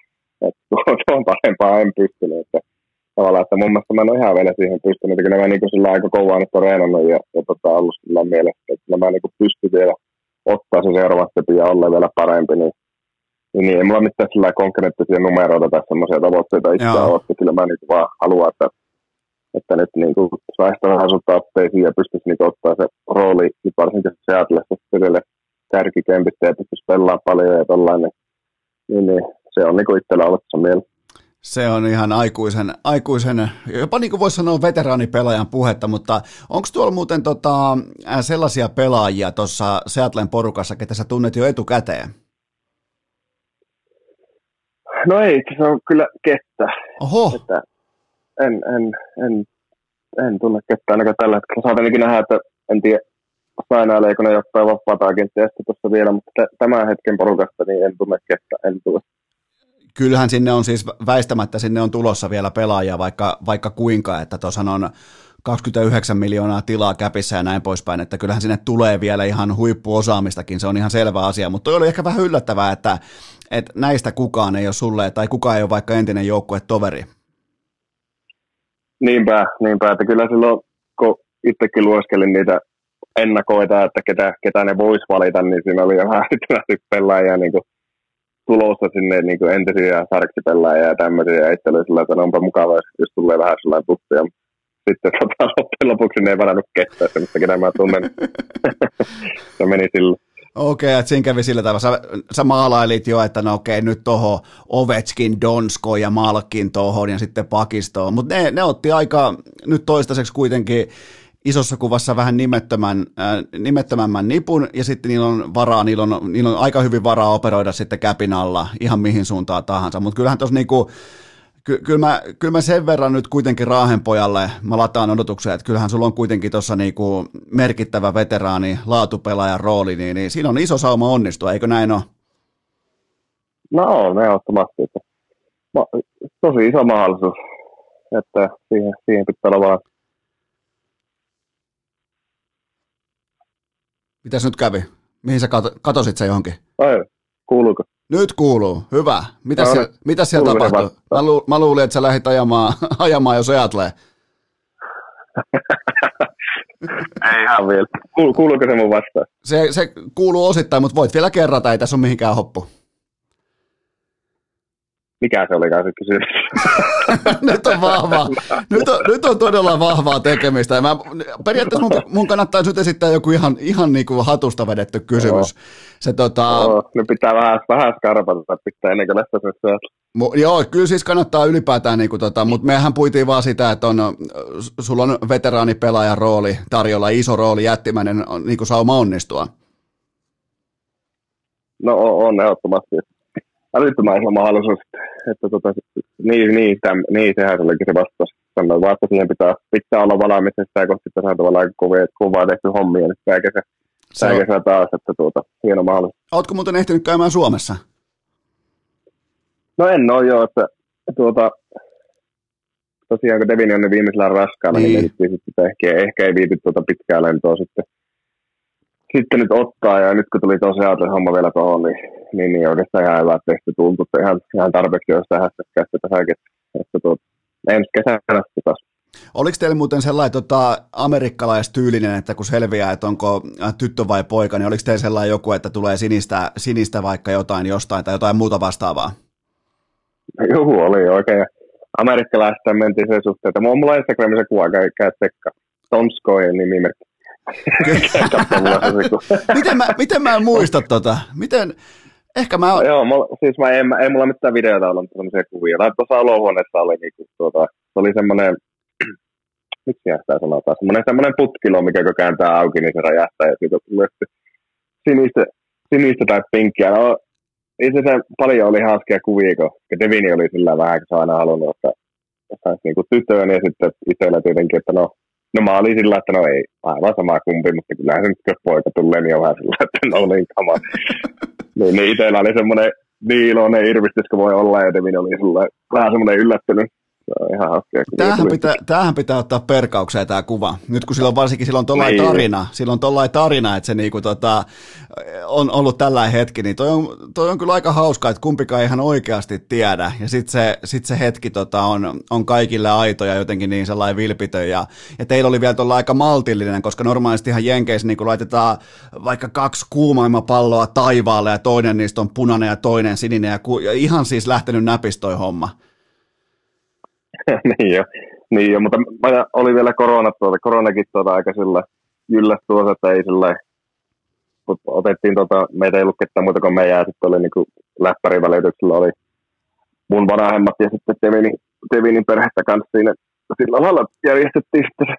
että on parempaa, en pystynyt. Että, tavallaan, että mun mielestä mä en ole ihan vielä siihen pystynyt, että kyllä mä niin sillä aika kovaa nyt on reenannut ja, ja tota, ollut sillä mielessä, että kyllä mä niin pystyn vielä ottaa se seuraava stepi ja olla vielä parempi, niin, niin, niin ei mulla mitään sillä konkreettisia numeroita tai semmoisia tavoitteita itse ole, että kyllä mä niin vaan haluan, että, että nyt niin kuin saisi vähän sun tappeisiin ja pystyisi niin ottaa se rooli, varsinkin se sitten kärkikempistä ja pystyisi pelaamaan paljon ja tollainen, niin, niin, se on niin itsellä ollut se mielessä. Se on ihan aikuisen, aikuisen jopa niin kuin voisi sanoa veteraanipelaajan puhetta, mutta onko tuolla muuten tota, sellaisia pelaajia tuossa Seattlen porukassa, ketä sä tunnet jo etukäteen? No ei, se on kyllä kettä. Oho. Että en, en, en, en tunne kettä ainakaan tällä hetkellä. Saatan ainakin nähdä, että en tiedä, sainaileeko ne jotain vapaata agenttia tuossa vielä, mutta tämän hetken porukasta niin en tunne kettä, en tunne kyllähän sinne on siis väistämättä sinne on tulossa vielä pelaajia vaikka, vaikka kuinka, että tuossa on 29 miljoonaa tilaa käpissä ja näin poispäin, että kyllähän sinne tulee vielä ihan huippuosaamistakin, se on ihan selvä asia, mutta toi oli ehkä vähän yllättävää, että, että näistä kukaan ei ole sulle, tai kukaan ei ole vaikka entinen toveri. Niinpä, niinpä, että kyllä silloin, kun itsekin lueskelin niitä ennakoita, että ketä, ketä ne vois valita, niin siinä oli jo vähän pelaajia niin kuin tulossa sinne niin kuin entisiä sarksipelaajia ja tämmöisiä, ja itse oli sillä että onpa mukava, jos tulee vähän sellainen tuttuja. Sitten tota, loppujen lopuksi ne ei varannut kestää se, mistä ketä mä tunnen. se meni sillä. Okei, okay, että siinä kävi sillä tavalla. Sä, sä maalailit jo, että no okei, nyt toho Ovechkin, Donsko ja Malkin tohon ja sitten pakistoon. Mutta ne, ne otti aika nyt toistaiseksi kuitenkin isossa kuvassa vähän nimettömän, äh, nimettömämmän nipun, ja sitten niillä on varaa, niillä on, niillä on aika hyvin varaa operoida sitten käpin alla ihan mihin suuntaan tahansa, mutta kyllähän tuossa niinku, ky- kyllä, mä, kyllä mä sen verran nyt kuitenkin Raahenpojalle, mä lataan odotuksia, että kyllähän sulla on kuitenkin tuossa niinku merkittävä veteraani, laatupelaajan rooli, niin, niin siinä on iso sauma onnistua, eikö näin ole? No on, ehdottomasti. Tosi iso mahdollisuus, että siihen, siihen pitää olla vaan Mitäs nyt kävi? Mihin sä katosit se johonkin? Ai, kuuluuko? Nyt kuuluu, hyvä. Mitä no, siellä, mitä siellä tapahtui? Mä, lu, mä luulin, että sä lähdit ajamaan, ajamaan jos ajattelee. ei ihan vielä. Kuuluuko se mun vastaan? Se, se kuuluu osittain, mutta voit vielä kerrata, ei tässä ole mihinkään hoppu mikä se olikaan se kysymys? nyt on vahvaa. Nyt on, nyt on todella vahvaa tekemistä. Ja mä, periaatteessa mun, mun kannattaa nyt esittää joku ihan, ihan niin kuin hatusta vedetty kysymys. Se, tota... Joo, nyt pitää vähän, vähän skarpata pitää ennen kuin lähtee Mu, joo, kyllä siis kannattaa ylipäätään, niin kuin tota, mutta mehän puitiin vaan sitä, että on, sulla on veteraanipelaajan rooli tarjolla, iso rooli, jättimäinen niin kuin sauma onnistua. No on, on ehdottomasti älyttömän iso mahdollisuus, että tota, niin, niin, täm, niin, sehän se olikin se vastaus. Sanoin vaan, että siihen pitää, pitää olla valmis, että sitä kohti tässä on tavallaan kovaa, kovaa tehty hommia, niin tämä kesä, tämä kesä taas, että tuota, hieno mahdollisuus. Oletko muuten ehtinyt käymään Suomessa? No en ole joo, että tuota, tosiaan kun Devin on ne viimeisellä raskaana, niin, niin sitten ehkä, ehkä ei viity tuota pitkää lentoa sitten sitten nyt ottaa, ja nyt kun tuli tosiaan se homma vielä tuohon, niin, niin, niin oikeastaan ihan hyvä tehty tuntuu, että ihan, ihan tarpeeksi olisi tähän että tässäkin, että tuot, ensi kesänä sitten taas. Oliko teillä muuten sellainen tota, amerikkalaistyylinen, että kun selviää, että onko äh, tyttö vai poika, niin oliko teillä sellainen joku, että tulee sinistä, sinistä vaikka jotain jostain tai jotain muuta vastaavaa? Joo, oli oikein. Amerikkalaista mentiin sen suhteen, että mulla on Instagramissa kuva, käy, käy tsekka. Tomskojen nimimerkki. Miten, mä, miten mä en muista tota? Miten, ehkä mä... Joo, mulla, siis mä en, ei mulla mitään videota ollut, sellaisia kuvia. Tai tuossa olohuoneessa oli, niinku, tuota, se oli semmoinen, miksi sitä sanotaan, semmoinen, semmoinen putkilo, mikä kun kääntää auki, niin se räjähtää, ja siitä tulee sinistä, sinistä tai pinkkiä. No, itse asiassa paljon oli hauskia kuvia, kun Devini oli sillä vähän, kun se aina halunnut, että saisi niinku tytön, ja sitten itsellä tietenkin, että no, No mä olin sillä, että no ei, aivan sama kumpi, mutta kyllähän se nyt kun poika tulee, niin on vähän sillä, että no niin kama. niin, niin itsellä oli semmoinen niin iloinen irvistys, kun voi olla, ja Devin oli sulle vähän semmoinen yllättynyt. Se on ihan. Tämähän pitää, tämähän pitää ottaa perkaukseen tämä kuva. Nyt kun silloin varsinkin silloin tollain niin. tarina, silloin tollain tarina, että se niinku tota, on ollut tällä hetki, niin toi on, toi on kyllä aika hauskaa, että kumpikaan ihan oikeasti tiedä. Ja sitten se, sit se hetki tota, on, on kaikille aito ja jotenkin niin sellainen vilpitön. Ja, ja teillä oli vielä tuolla aika maltillinen, koska normaalisti ihan Jenkeissä niin laitetaan vaikka kaksi kuumaimapalloa taivaalle ja toinen niistä on punainen ja toinen sininen ja, ku, ja ihan siis lähtenyt näpistoi homma. niin jo, niin jo, mutta oli vielä korona tuota, koronakin tuota aika sillä jylläs tuossa, että ei sillä otettiin tuota, meitä ei ollut ketään muuta kuin meidän, ja sitten oli niin läppärivälityksellä oli mun vanhemmat ja sitten Tevinin, Tevinin perhettä kanssa siinä sillä lailla järjestettiin sitten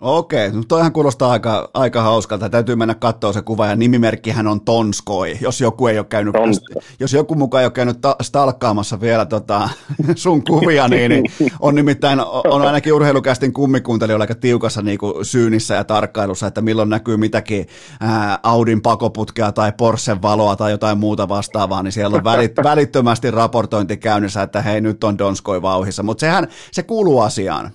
Okei, no toihan kuulostaa aika, aika hauskalta. Täytyy mennä katsoa se kuva ja nimimerkkihän on Tonskoi. Jos joku ei ole käynyt, Tonsko. jos joku mukaan ei ole käynyt ta- stalkkaamassa vielä tota, sun kuvia, niin, niin, on nimittäin, on ainakin urheilukästin kummikuuntelijoilla aika tiukassa niin kuin syynissä ja tarkkailussa, että milloin näkyy mitäkin ää, Audin pakoputkea tai Porschen valoa tai jotain muuta vastaavaa, niin siellä on välit, välittömästi raportointi käynnissä, että hei nyt on Donskoi vauhissa, mutta sehän, se kuuluu asiaan.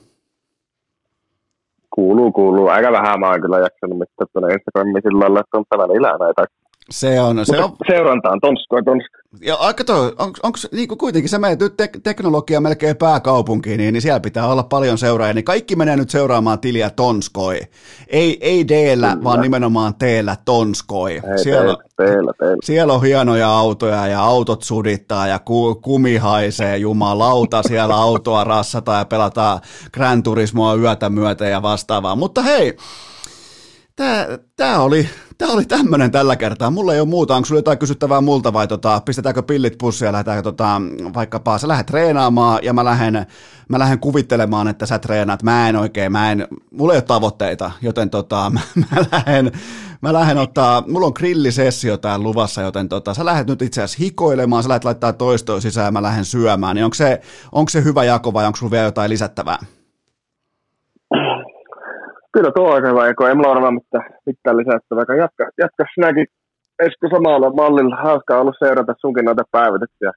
Kuuluu, kuuluu. Aika vähän mä oon kyllä jaksanut mitään tuonne Instagramiin sillä lailla, että on välillä näitä se on, se on... Seurantaan, tonsko, tonsko. Ja aika toi, onko, onko niin kuin kuitenkin se menee nyt te- teknologia melkein pääkaupunkiin, niin, niin siellä pitää olla paljon seuraajia, niin kaikki menee nyt seuraamaan tiliä Tonskoi. Ei, ei d vaan nimenomaan teellä Tonskoi. Ei, siellä, teillä, teillä. siellä on hienoja autoja ja autot sudittaa ja ku, kumi haisee jumalauta, siellä autoa rassata ja pelataan Gran Turismoa yötä myötä ja vastaavaa. Mutta hei, Tämä, oli, tämä oli tämmöinen tällä kertaa. Mulla ei ole muuta. Onko sulla jotain kysyttävää multa vai tota, pistetäänkö pillit pussiin ja lähdetäänkö tota, vaikkapa sä lähdet treenaamaan ja mä lähden, mä lähden kuvittelemaan, että sä treenaat. Mä en oikein, mä en, mulla ei ole tavoitteita, joten tota, mä, mä lähden, mä lähden ottaa, mulla on grillisessio täällä luvassa, joten tota, sä lähdet nyt itse asiassa hikoilemaan, sä lähdet laittaa toistoa sisään ja mä lähden syömään. Niin onko se, onko se hyvä jako vai onko sulla vielä jotain lisättävää? Kyllä tuo on hyvä, eikö ei mulla ole mitään, mitään lisättävää. Jatka, jatka sinäkin Esko samalla mallilla. Hauskaa ollut seurata sunkin noita päivityksiä.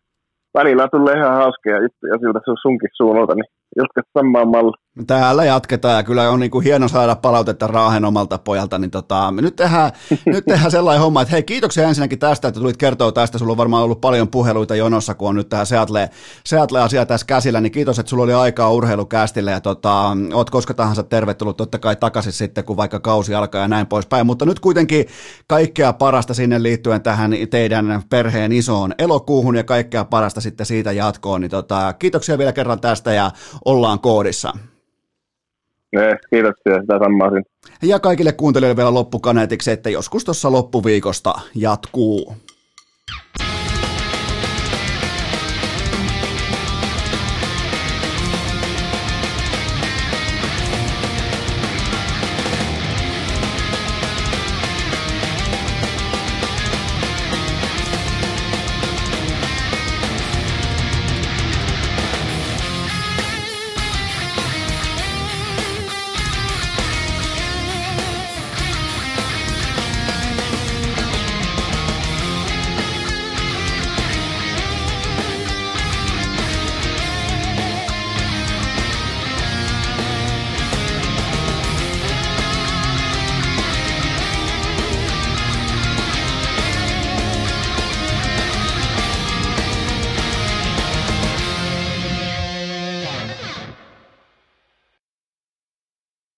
Välillä tulee ihan hauskia juttuja siltä sunkin suunnalta, niin jatka samaan malliin. Täällä jatketaan ja kyllä on niin kuin hieno saada palautetta Raahen omalta pojalta, niin tota, nyt, tehdään, nyt tehdään sellainen homma, että hei kiitoksia ensinnäkin tästä, että tulit kertoa tästä, sulla on varmaan ollut paljon puheluita jonossa, kun on nyt tähän Seattle, Seattle-asia tässä käsillä, niin kiitos, että sulla oli aikaa urheilukästille ja tota, oot koska tahansa tervetullut totta kai takaisin sitten, kun vaikka kausi alkaa ja näin poispäin, mutta nyt kuitenkin kaikkea parasta sinne liittyen tähän teidän perheen isoon elokuuhun ja kaikkea parasta sitten siitä jatkoon, niin tota, kiitoksia vielä kerran tästä ja ollaan koodissa. Ne, kiitoksia, sitä samaa Ja kaikille kuuntelijoille vielä loppukaneetiksi, että joskus tuossa loppuviikosta jatkuu.